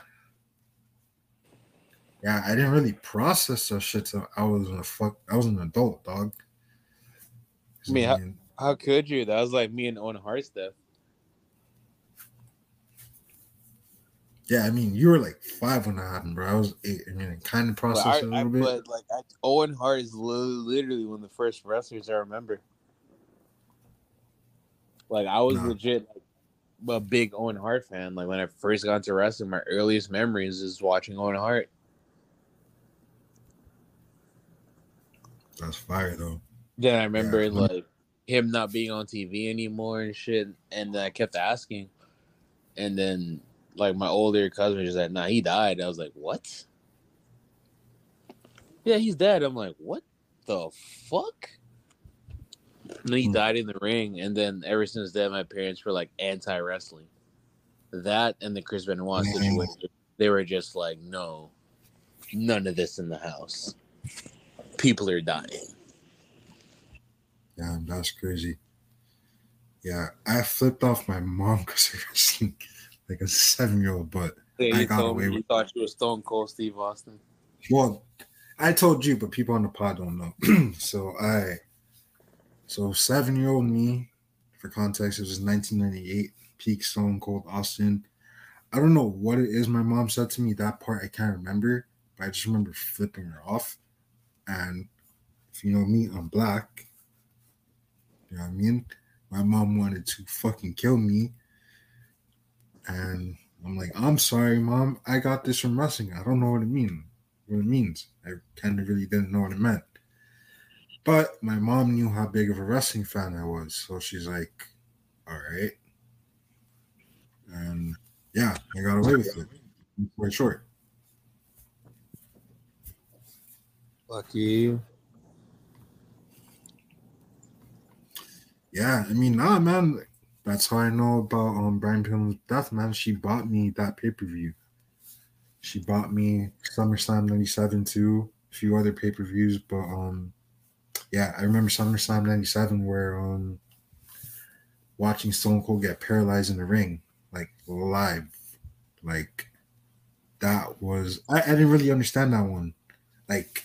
Yeah, I didn't really process that shit till I was a fuck. I was an adult, dog. I mean, how- How could you? That was like me and Owen Hart stuff. yeah, I mean, you were like five when that happened, bro. I was eight. I mean, kind of processed I, a I, little bit. but like I, Owen Hart is li- literally one of the first wrestlers I remember. Like I was Nah. legit like, a big Owen Hart fan. Like when I first got into wrestling, my earliest memories is watching Owen Hart. That's fire, though. Then I remember Yeah. like him not being on TV anymore and shit. And then I kept asking, and then like my older cousin was just like, "Nah, he died." I was like, "What?" Yeah, he's dead. I'm like, "What the fuck?" And then he Hmm. died in the ring, and then ever since then, my parents were like anti wrestling. That and the Chris Benoit situation, they were just like, "No, none of this in the house. People are dying." Yeah, that's crazy. Yeah, I flipped off my mom *laughs* because of wrestling, like a seven year old. But Yeah, I you got told away me with you thought she was Stone Cold Steve Austin. well, I told you, but people on the pod don't know. *clears throat* so I, so seven year old me, for context, it was 1998, peak Stone Cold Austin. I don't know what it is my mom said to me. That part I can't remember, but I just remember flipping her off. And if you know me, I'm black. You know what I mean? My mom wanted to fucking kill me. And I'm like, I'm sorry, mom. I got this from wrestling. I don't know what it means. What it means. I kind of really didn't know what it meant. But my mom knew how big of a wrestling fan I was. So she's like, all right. And yeah, I got away with it. For short. Lucky. Yeah, I mean, nah, man. That's how I know about um Brian Pillman's death, man. She bought me that pay per view. She bought me SummerSlam '97 too, a few other pay per views, but um, yeah, I remember SummerSlam '97 where um, watching Stone Cold get paralyzed in the ring, like live, like that was I, I didn't really understand that one, like.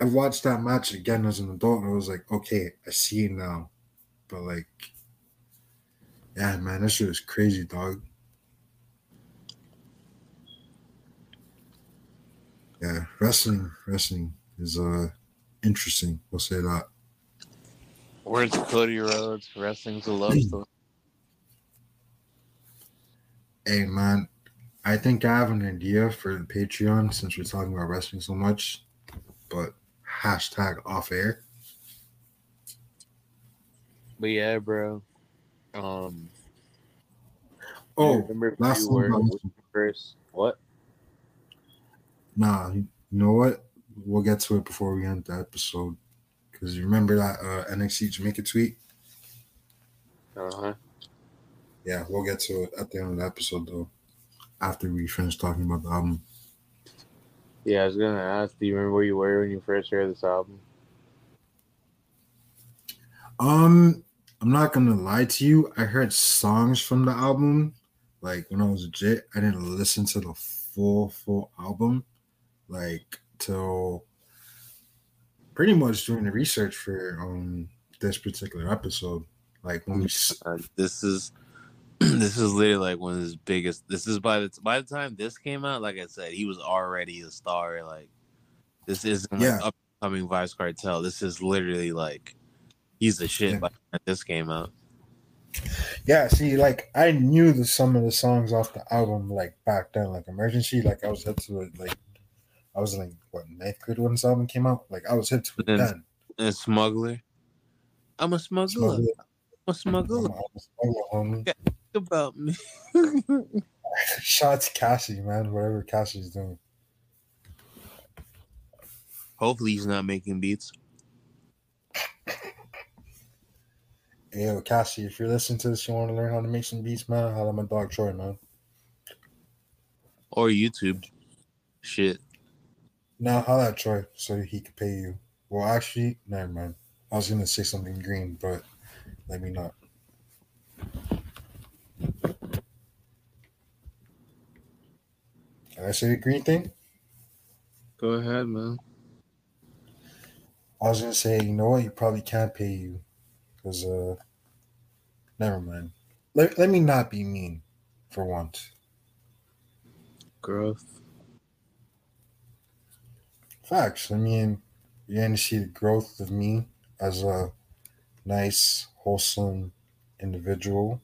I watched that match again as an adult, and I was like, okay, I see it now. But like, yeah, man, that shit was crazy, dog. Yeah, wrestling, wrestling is uh interesting. We'll say that. Where's Cody Rhodes? Wrestling's a love story. *clears throat* Hey, man, I think I have an idea for the Patreon since we're talking about wrestling so much, but hashtag off air. But yeah, bro. Um, Oh, remember last you were first? What? Nah, you know what? We'll get to it before we end the episode. Because you remember that uh, NXT Jamaica tweet? Uh huh. Yeah, we'll get to it at the end of the episode, though. After we finish talking about the album. Yeah, I was gonna ask. Do you remember where you were when you first heard this album? Um, I'm not gonna lie to you. I heard songs from the album, like when I was legit. I didn't listen to the full full album, like till pretty much doing the research for um this particular episode. Like when we, Uh, this is *clears throat* this is literally like one of his biggest. This is by the by the time this came out, like I said, he was already a star. Like this isn't like Yeah. upcoming Vybz Kartel. This is literally like he's the shit Yeah. by the time this came out. Yeah, see, like I knew the some of the songs off the album like back then, like Emergency, like I was hip to it, like I was like what ninth grade when this album came out, like I was hit to it And- then. And Smuggler. I'm a smuggler. Smuggler, I'm a smuggler. I'm a smuggler, homie. Think about me. Shout out to Cassie, man. Whatever Cassie's doing. Hopefully he's not making beats. Hey, yo, Cassie, if you're listening to this, you want to learn how to make some beats, man. Holla at my dog Troy, man. Or YouTube. Shit. Now holla at Troy so he could pay you. Well, actually, never mind. I was gonna say something green, but let me not. Can I say the green thing? Go ahead, man. I was gonna say, you know what? You probably can't pay you, cause uh, never mind. Let, let me not be mean, for once. Growth. Facts. I mean, you're to see the growth of me as a nice, wholesome individual.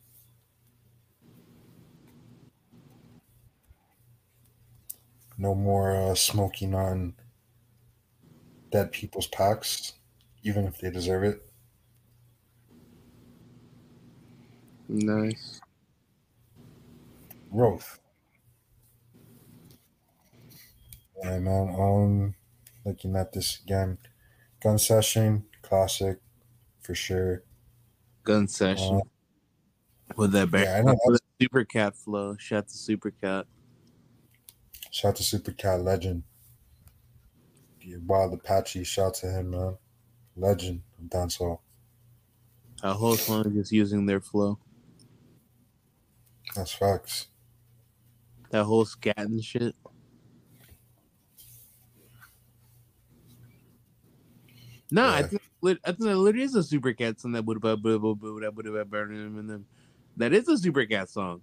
No more uh, smoking on dead people's packs, even if they deserve it. Nice. Growth. Yeah, man. Um, looking at this again, gun session, classic, for sure. Gun session. Uh, with that back. yeah, I know with that Super Cat flow. Shout to Super Cat. Shout out to Super Cat Legend. Yeah, Wild Apache, shout to him, man. Legend of dancehall. Our whole song is just using their flow. That's facts. That whole scat and shit. No, I Yeah. think lit- I think that literally is a Super Cat song that would have have would have burning them in them. That is a Super Cat song.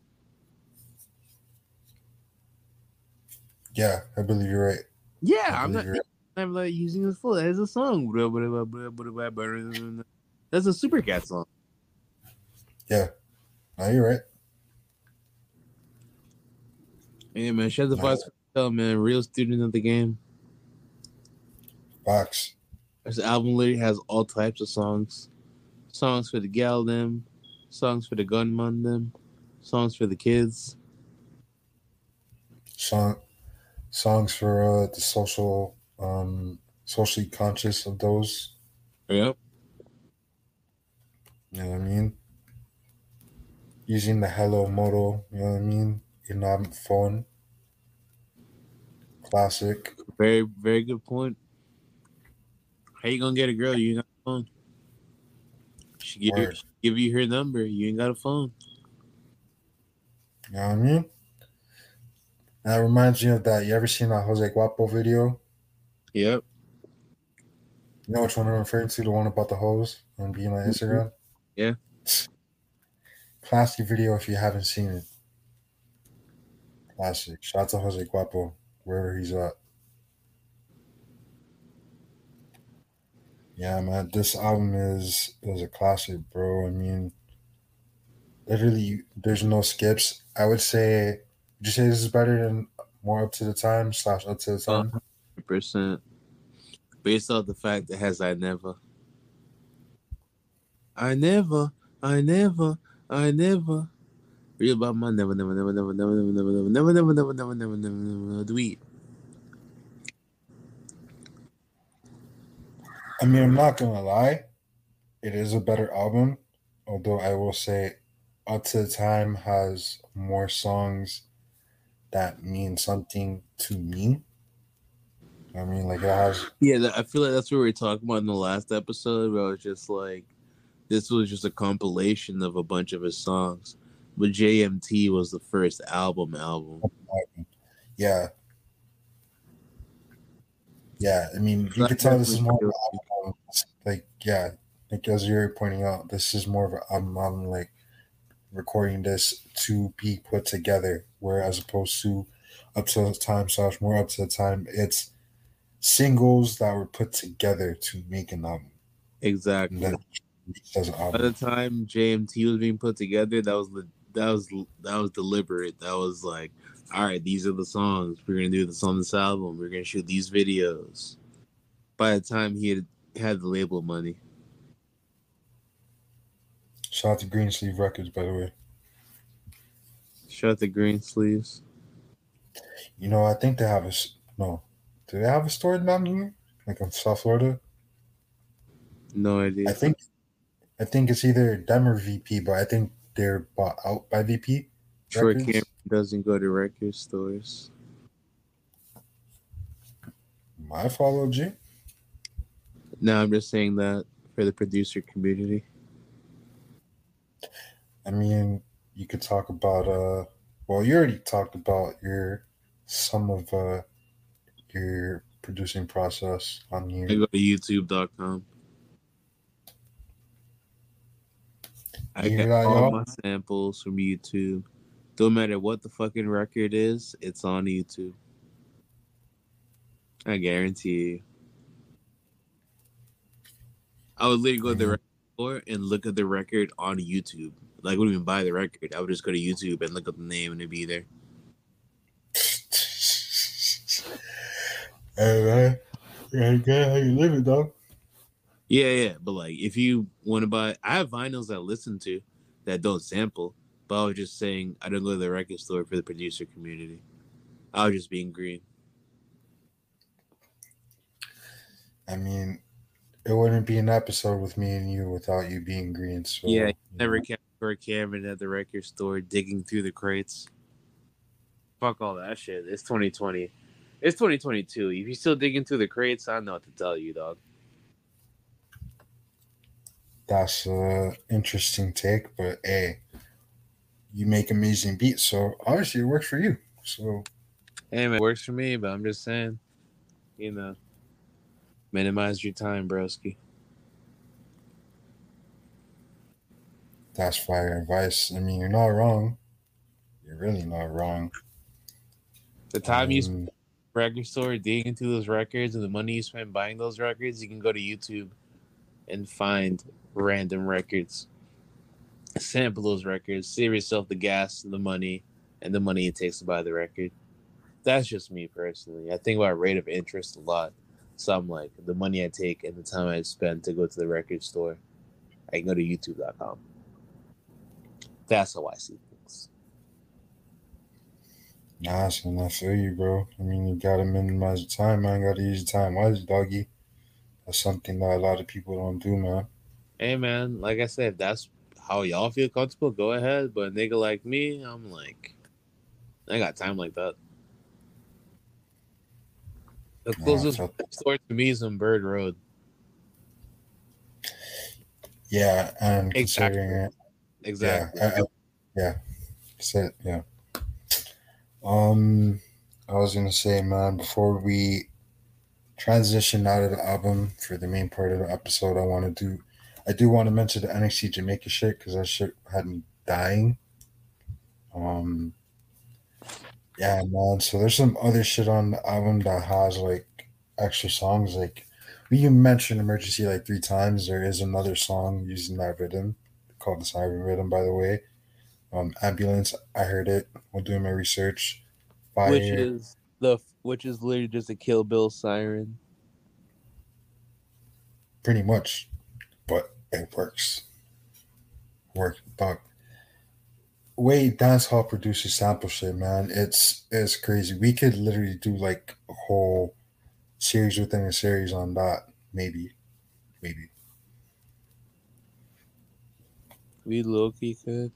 Yeah, I believe you're right. Yeah, I'm not. right. I'm like using flow. That is a song. That's a Super Cat song. Yeah. No, you're right. Yeah, man. Shut the No. fuck up, man. Real student of the game. Facts. This album literally has all types of songs. Songs for the gal them, songs for the gunman them, songs for the kids. Song, songs for uh, the social, um, socially conscious of those. Yep. You know what I mean? Using the hello model. You know what I mean? In um, phone. Classic. Very, very good point. How you gonna get a girl? You ain't got a phone. She give she give you her number. You ain't got a phone. You know what I mean? That reminds me of that. You ever seen that Jose Guapo video? Yep. You know which one I'm referring to? The one about the hose and being on mm-hmm. Instagram? Yeah. *sniffs* Classic video if you haven't seen it. Classic. Shout out to Jose Guapo, wherever he's at. Yeah, man. This album is is a classic, bro. I mean, literally, there's no skips. I would say, would you say this is better than more up to the time slash up to the time? percent based off the fact that has I never. I never, I never, I never. Real about my never, never, never, never, never, never, never, never, never, never, never, never, never, never, never, tweet. I mean, I'm not gonna lie, it is a better album. Although I will say, up to the time has more songs that mean something to me. I mean, like it has. Yeah, I feel like that's what we were talking about in the last episode. Where I was just like, this was just a compilation of a bunch of his songs, but JMT was the first album. Album. Yeah. Yeah, I mean, you can tell this is more of an album. Like, yeah, like as you're pointing out, this is more of an album. I'm like recording this to be put together, where as opposed to up to the time slash more up to the time, it's singles that were put together to make an album. Exactly. then released as an By the album. time JMT was being put together, that was the that was that was deliberate. That was like, all right, these are the songs we're gonna do this on this album. We're gonna shoot these videos. By the time he had had the label money, Shout out to Green Sleeve Records, by the way. Shut the green sleeves. You know, I think they have a no. Do they have a store down here, like in South Florida? No idea. I think, I think it's either them or VP, but I think they're bought out by VP. Troy? Cameron doesn't go to record stores. My follow G. No, I'm just saying that for the producer community. I mean, you could talk about uh, well, you already talked about your some of uh your producing process on I go to YouTube.com. I You get all my samples from YouTube. Don't matter what the fucking record is, it's on YouTube. I guarantee you. I would literally go to the record store and look at the record on YouTube. Like, I wouldn't even buy the record. I would just go to YouTube and look up the name and it'd be there. hey man, yeah, good how you living, dog. Yeah, yeah. But like, if you want to buy, I have vinyls I listen to that don't sample. But I was just saying, I don't go to the record store for the producer community. I was just being green. I mean, it wouldn't be an episode with me and you without you being green. So Yeah, you Never know. kept for Cameron at the record store digging through the crates. Fuck all that shit. It's 2020. It's 2022. If you're still digging through the crates, I don't know what to tell you, dog. That's an interesting take, but hey, you make amazing beats, so obviously it works for you. So Hey, man, it works for me, but I'm just saying, you know, minimize your time, broski. That's fire advice. I mean, you're not wrong. You're really not wrong. The time you spend Um, at the record store digging through those records and the money you spend buying those records, you can go to YouTube and find random records. Sample those records, save yourself the gas, the money, and the money it takes to buy the record. That's just me personally. I think about rate of interest a lot. So I'm like, the money I take and the time I spend to go to the record store, I can go to youtube.com. That's how I see things. Nah, so I feel you, bro. I mean, you gotta minimize your time, man. Gotta use your time wisely, doggy. That's something that a lot of people don't do, man. Hey man, like I said, if that's how y'all feel comfortable, go ahead. But a nigga like me, I'm like, I got time like that. The Nah, closest felt- store to me is on Bird Road. yeah, and Exactly. considering it, Exactly. Yeah, I, I, yeah, that's it. Yeah. Um, I was gonna say, man, before we transition out of the album for the main part of the episode, I want to do, I do want to mention the NXT Jamaica shit because that shit had me dying. Um, yeah, man. So there's some other shit on the album that has like extra songs. Like you mentioned "Emergency" like three times. There is another song using that rhythm called the Siren Rhythm, by the way. Um, Ambulance, I heard it while doing my research. Fire, Which is the which is literally just a Kill Bill siren. pretty much, but it works. Work, dog. Way dance hall producer sample shit, man. It's it's crazy. We could literally do like a whole series within a series on that. Maybe, maybe. We low key could.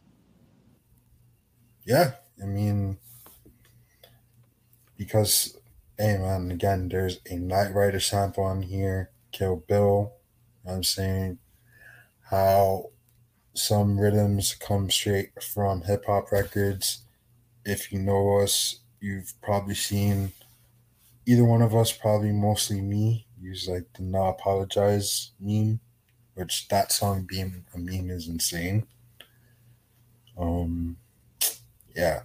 Yeah, I mean, because, hey man, again, there's a Knight Rider sample on here, Kill Bill. I'm saying how some rhythms come straight from hip hop records. If you know us, you've probably seen either one of us, probably mostly me, use like the "No Apologize" meme, which that song being a meme is insane. Um, yeah.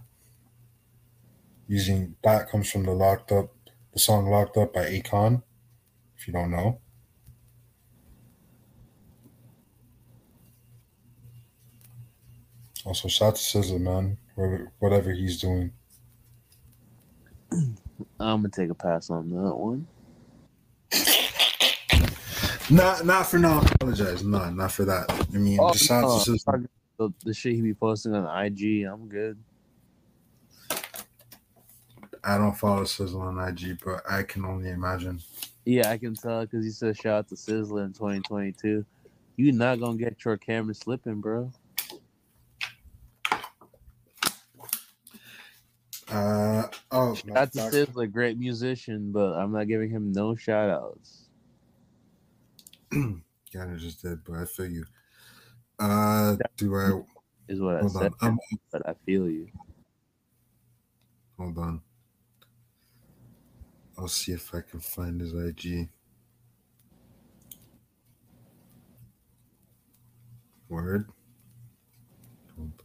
Using that comes from the Locked Up, the song Locked Up by Akon, if you don't know. Also, shout to Sizzla, man. Whatever, whatever he's doing. I'm gonna take a pass on that one. *laughs* Not, not for not apologize. Not, not for that. I mean, Oh, just no, to Sizzla. The, the shit he be posting on IG, I'm good. I don't follow Sizzla on IG, but I can only imagine. Yeah, I can tell because he said shout out to Sizzla in 2022. You not gonna get your camera slipping, bro. Uh oh, Shout out to Sizzla, great musician, but I'm not giving him no shout outs. *clears throat* kind of just did, but I feel you. Uh, do I Is what I said, on? But I feel you. hold on. I'll see if I can find his IG. Word. Hold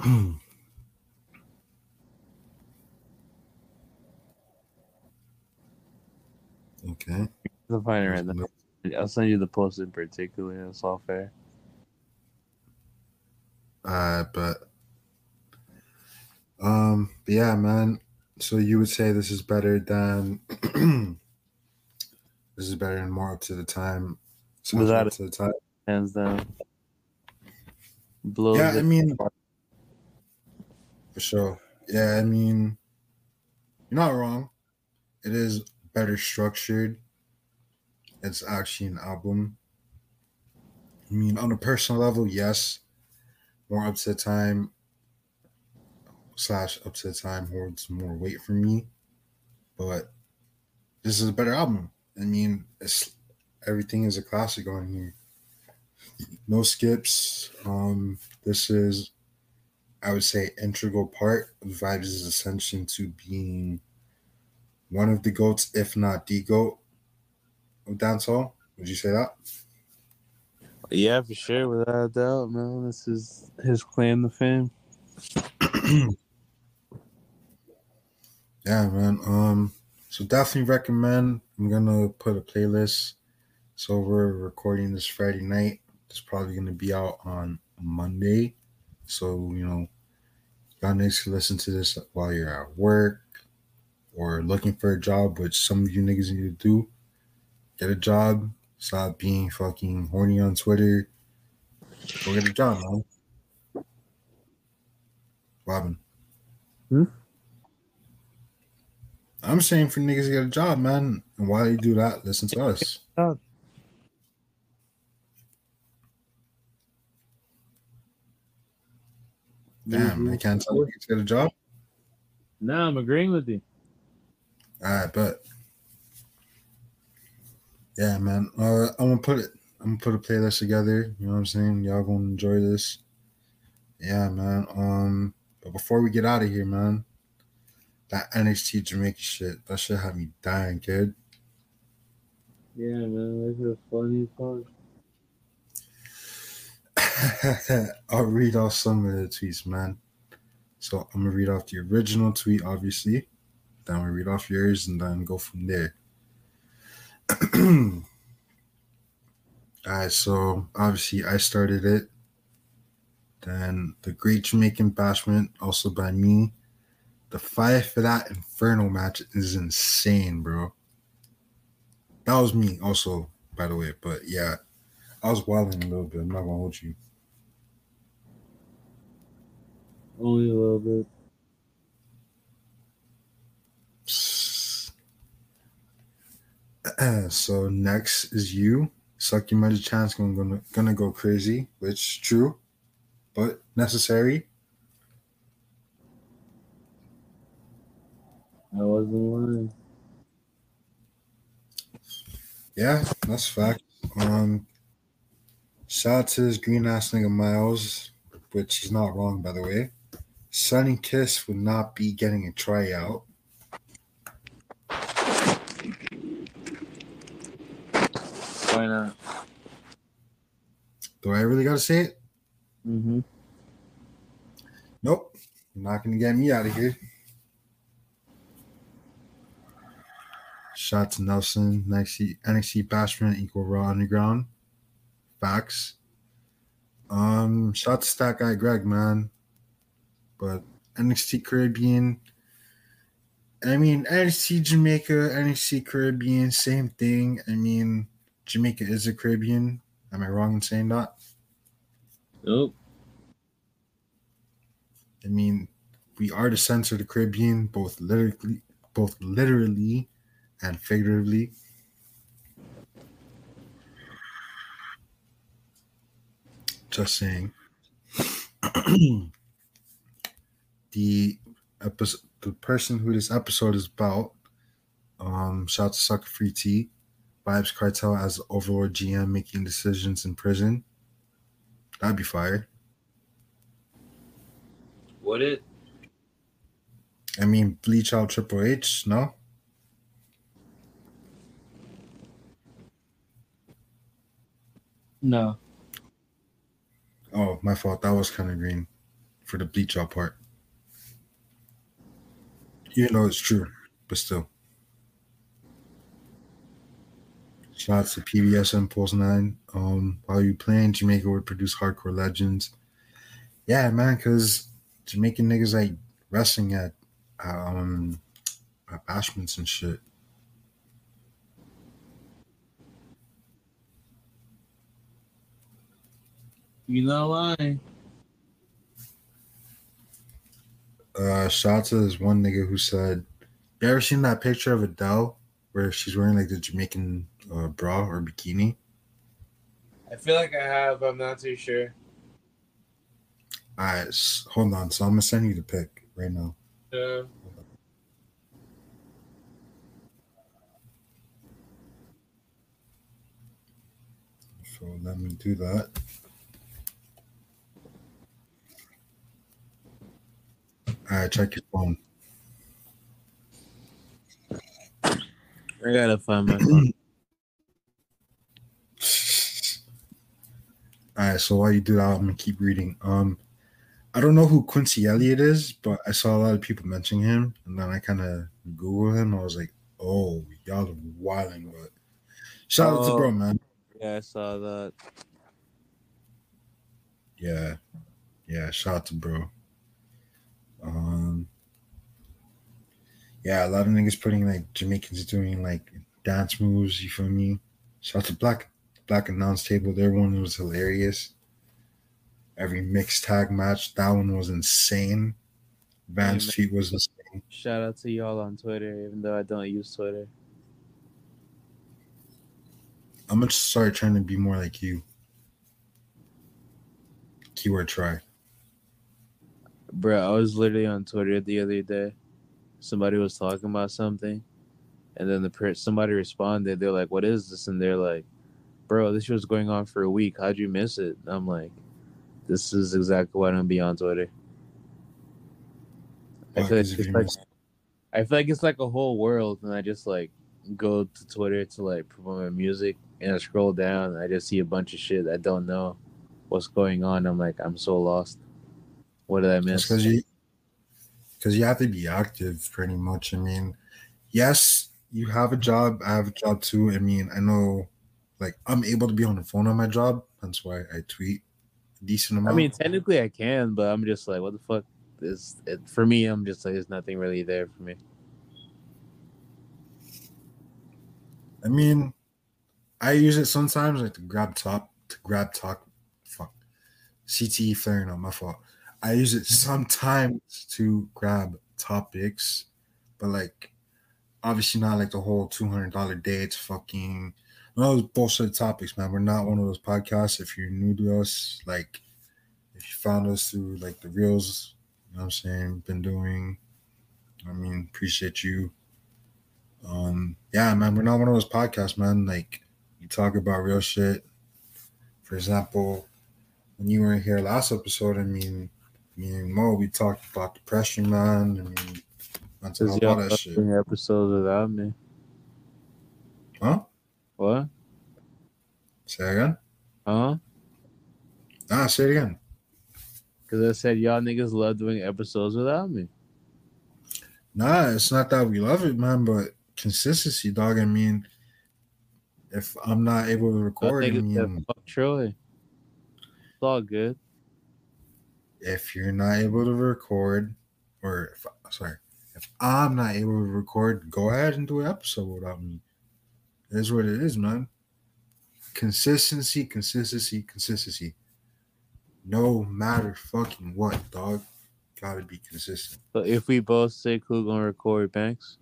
on. *clears throat* okay. I'll find it right now. I'll send you the post in particular. That's all fair. Uh, but um, but yeah, man. So you would say this is better than *clears throat* this is better and more up to the time. So Without up to the time. Hands down. Blows Yeah, I mean, for sure. Yeah, I mean, you're not wrong. It is better structured. It's actually an album. I mean, on a personal level, yes, more up to time slash up to time holds more weight for me. But this is a better album. I mean, it's everything is a classic on here. No skips. Um, this is, I would say, integral part of Vybz' ascension to being one of the goats, if not the goat dancehall. Would you say that? Yeah, for sure, without a doubt, man. This is his claim to fame. Yeah, man. Um, so definitely recommend. I'm gonna put a playlist. So we're recording this Friday night. It's probably gonna be out on Monday. So you know, y'all niggas can listen to this while you're at work or looking for a job, which some of you niggas need to do. Get a job. Stop being fucking horny on Twitter. Go get a job, man. Robin. Hmm? I'm saying for niggas to get a job, man. And while you do that, listen to us. Damn, I can't tell you to get a job. No, I'm agreeing with you. All right, but yeah, man. Uh, I'm gonna put it. I'm gonna put a playlist together. You know what I'm saying? Y'all gonna enjoy this. Yeah, man. Um, but before we get out of here, man, that NXT Jamaica shit, that shit had me dying, kid. Yeah, man, this is funny part. *laughs* I'll read off some of the tweets, man. So I'm gonna read off the original tweet, obviously. Then we read off yours and then go from there. *clears throat* All right, so obviously I started it. Then the Great Jamaican Bashment, also by me. The fire for that Inferno match is insane, bro. That was me, also, by the way. But yeah, I was wilding a little bit. I'm not gonna hold you. Only a little bit. *clears throat* so next is you. Suck your magic chance gonna, gonna gonna go crazy, which true, but necessary. I wasn't lying. Yeah, that's fact. Um shout out to this green ass nigga Miles, which he's not wrong by the way. Sunny Kiss would not be getting a tryout. Why not? Do I really gotta say it? Mm-hmm. Nope. You're not gonna get me out of here. Shout to Nelson, NXT, NXT Bashment equal Raw Underground. Facts. Um, shout to that guy Greg, man. But NXT Caribbean. I mean, NXT Jamaica, NXT Caribbean, same thing. I mean, Jamaica is a Caribbean. Am I wrong in saying that? Nope. I mean, we are the center of the Caribbean, both literally, both literally and figuratively. Just saying. *clears throat* the episode, the person who this episode is about, um, shout to Sucker Free T, Vybz Kartel as Overlord GM making decisions in prison. That'd be fire. Would it? I mean, bleach out Triple H, no? No. Oh, my fault. That was kind of green for the bleach out part. You know it's true, but still. Shout out to PBS Impulse 9. Um, while you playing, Jamaica would produce hardcore legends. Yeah, man, because Jamaican niggas like wrestling at um at bashments and shit. You know why? Uh, shout out to this one nigga who said, "You ever seen that picture of Adele where she's wearing like the Jamaican uh, bra or bikini?" I feel like I have, but I'm not too sure. All right, s- hold on. So I'm gonna send you the pic right now. Uh, So let me do that. All right, check your phone. I gotta find my phone. *clears throat* All right, so while you do that, I'm gonna keep reading. Um, I don't know who Quincy Elliott is, but I saw a lot of people mentioning him, and then I kind of Googled him. I was like, "Oh, y'all are wilding!" But shout out to Oh. bro, man. Yeah, I saw that. Yeah, yeah. Shout out to bro. Um, yeah, a lot of niggas putting like Jamaicans doing like dance moves. You feel me? Shout out to Black Black and Announce Table. Their one was hilarious. Every mixed tag match, that one was insane. Vance feet was insane. Shout out to y'all on Twitter, even though I don't use Twitter. I'm gonna start trying to be more like you. Keyword try. Bro, I was literally on Twitter the other day. Somebody was talking about something, and then the per- somebody responded. They're like, "What is this?" And they're like, "Bro, this was going on for a week. How'd you miss it?" I'm like, "This is exactly why I don't be on Twitter." I feel, like it's like, I feel like it's like a whole world, and I just like go to Twitter to like promote my music, and I scroll down, and I just see a bunch of shit I don't know what's going on. I'm like, I'm so lost. What did I miss? because you because you have to be active pretty much. I mean, yes, you have a job. I have a job too. I mean, I know, like I'm able to be on the phone on my job. That's why I tweet a decent amount. I mean, technically I can, but I'm just like, what the fuck is it for me? I'm just like, there's nothing really there for me. I mean, I use it sometimes like to grab top to grab talk. Fuck, CTE flaring up my fault. I use it sometimes to grab topics, but like obviously not like the whole two hundred dollar day. It's fucking no those bullshit topics, man. We're not one of those podcasts. If you're new to us, like if you found us through like the reels, you know what I'm saying, been doing. I mean, appreciate you. Um, yeah, man, we're not one of those podcasts, man. Like you talk about real shit. For example, when you were here last episode, I mean, me and Mo, we talked about depression, man. I mean, mental Because health, that shit. episodes without me. Huh? What? Say it again? Huh? Ah, say it again. Because I said y'all niggas love doing episodes without me. Nah, it's not that we love it, man, but consistency, dog. I mean, if I'm not able to record, I mean, fuck Troy. It's all good. If you're not able to record, or if, sorry, if I'm not able to record, go ahead and do an episode without me. Is what it is, man. Consistency, consistency, consistency. No matter fucking what, dog. Gotta be consistent. But if we both say who gonna record Banks,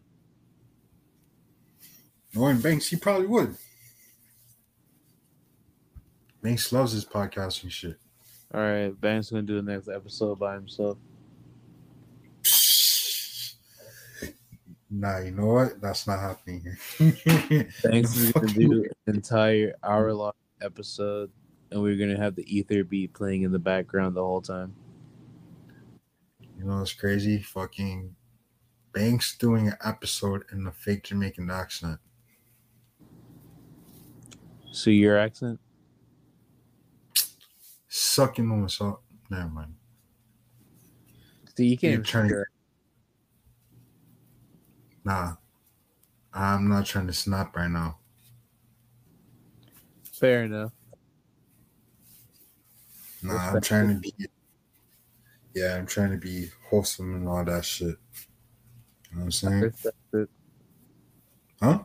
Knowing Banks, he probably would. Banks loves his podcast and shit. all right, Banks gonna do the next episode by himself. Nah, you know what? That's not happening here. *laughs* Banks is gonna do an entire hour long episode, and we're gonna have the ether beat playing in the background the whole time. You know what's crazy? Fucking Banks doing an episode in a fake Jamaican accent. So your accent? Sucking on myself. Never mind. See, you can't You're trying- figure- Nah. I'm not trying to snap right now. Fair enough. Nah, I'm trying to be Yeah, I'm trying to be wholesome and all that shit. You know what I'm I saying? respect it. Huh?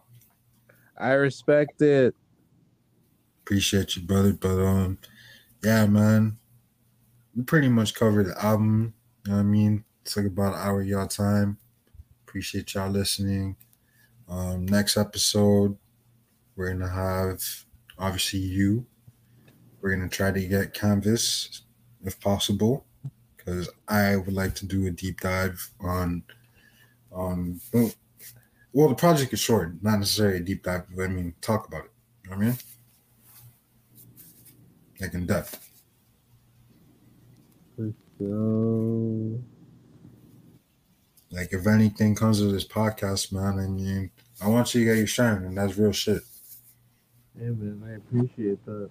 I respect it. Appreciate you, brother. But um, yeah, man, we pretty much covered the album. You know what I mean? Took about an hour of y'all time. Appreciate y'all listening. Um, next episode, we're gonna have obviously you. We're gonna try to get Canvas if possible, because I would like to do a deep dive on on well, well, the project is short, not necessarily a deep dive. But I mean, talk about it. You know what I mean? like in depth. So, Like if anything comes of this podcast, man, I mean, I want you to get your shine, and that's real shit. yeah, man, I appreciate that.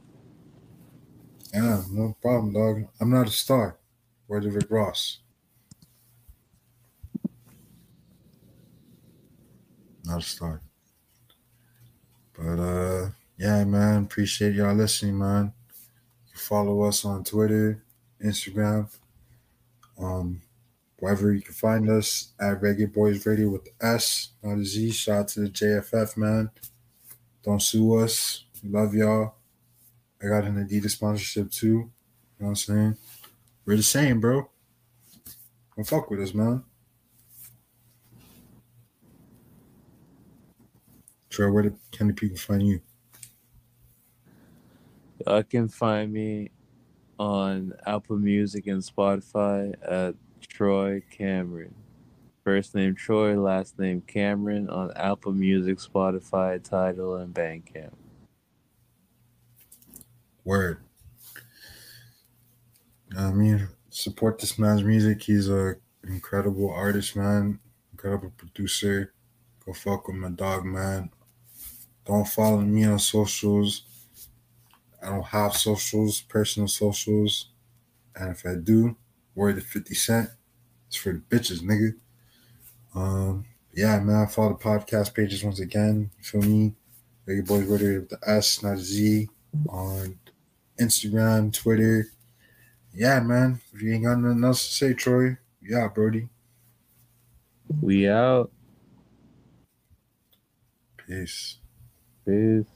Yeah, no problem, dog. I'm not a star. Of Rick Ross. Not a star. But uh yeah, man, appreciate y'all listening, man. You can follow us on Twitter, Instagram, um, wherever you can find us at Reggae Boys Radio with S, not a Z. Shout out to the JFF, man. Don't sue us. We love y'all. I got an Adidas sponsorship too. You know what I'm saying? We're the same, bro. Don't fuck with us, man. Troy, where the, can the people find you? Y'all can find me on Apple Music and Spotify at Troy Cameron. First name Troy, last name Cameron on Apple Music, Spotify, Tidal, and Bandcamp. Word. I mean, support this man's music. He's a incredible artist, man. Incredible producer. Go fuck with my dog, man. Don't follow me on socials. I don't have socials, personal socials. And if I do, word to 50 Cent. It's for the bitches, nigga. Um, yeah, man. Follow the podcast pages once again. You feel me? Reggae Boys Radio with the S, not a Z. On Instagram, Twitter. Yeah, man. If you ain't got nothing else to say, Troy, yeah, Brody. We out. Peace. Peace.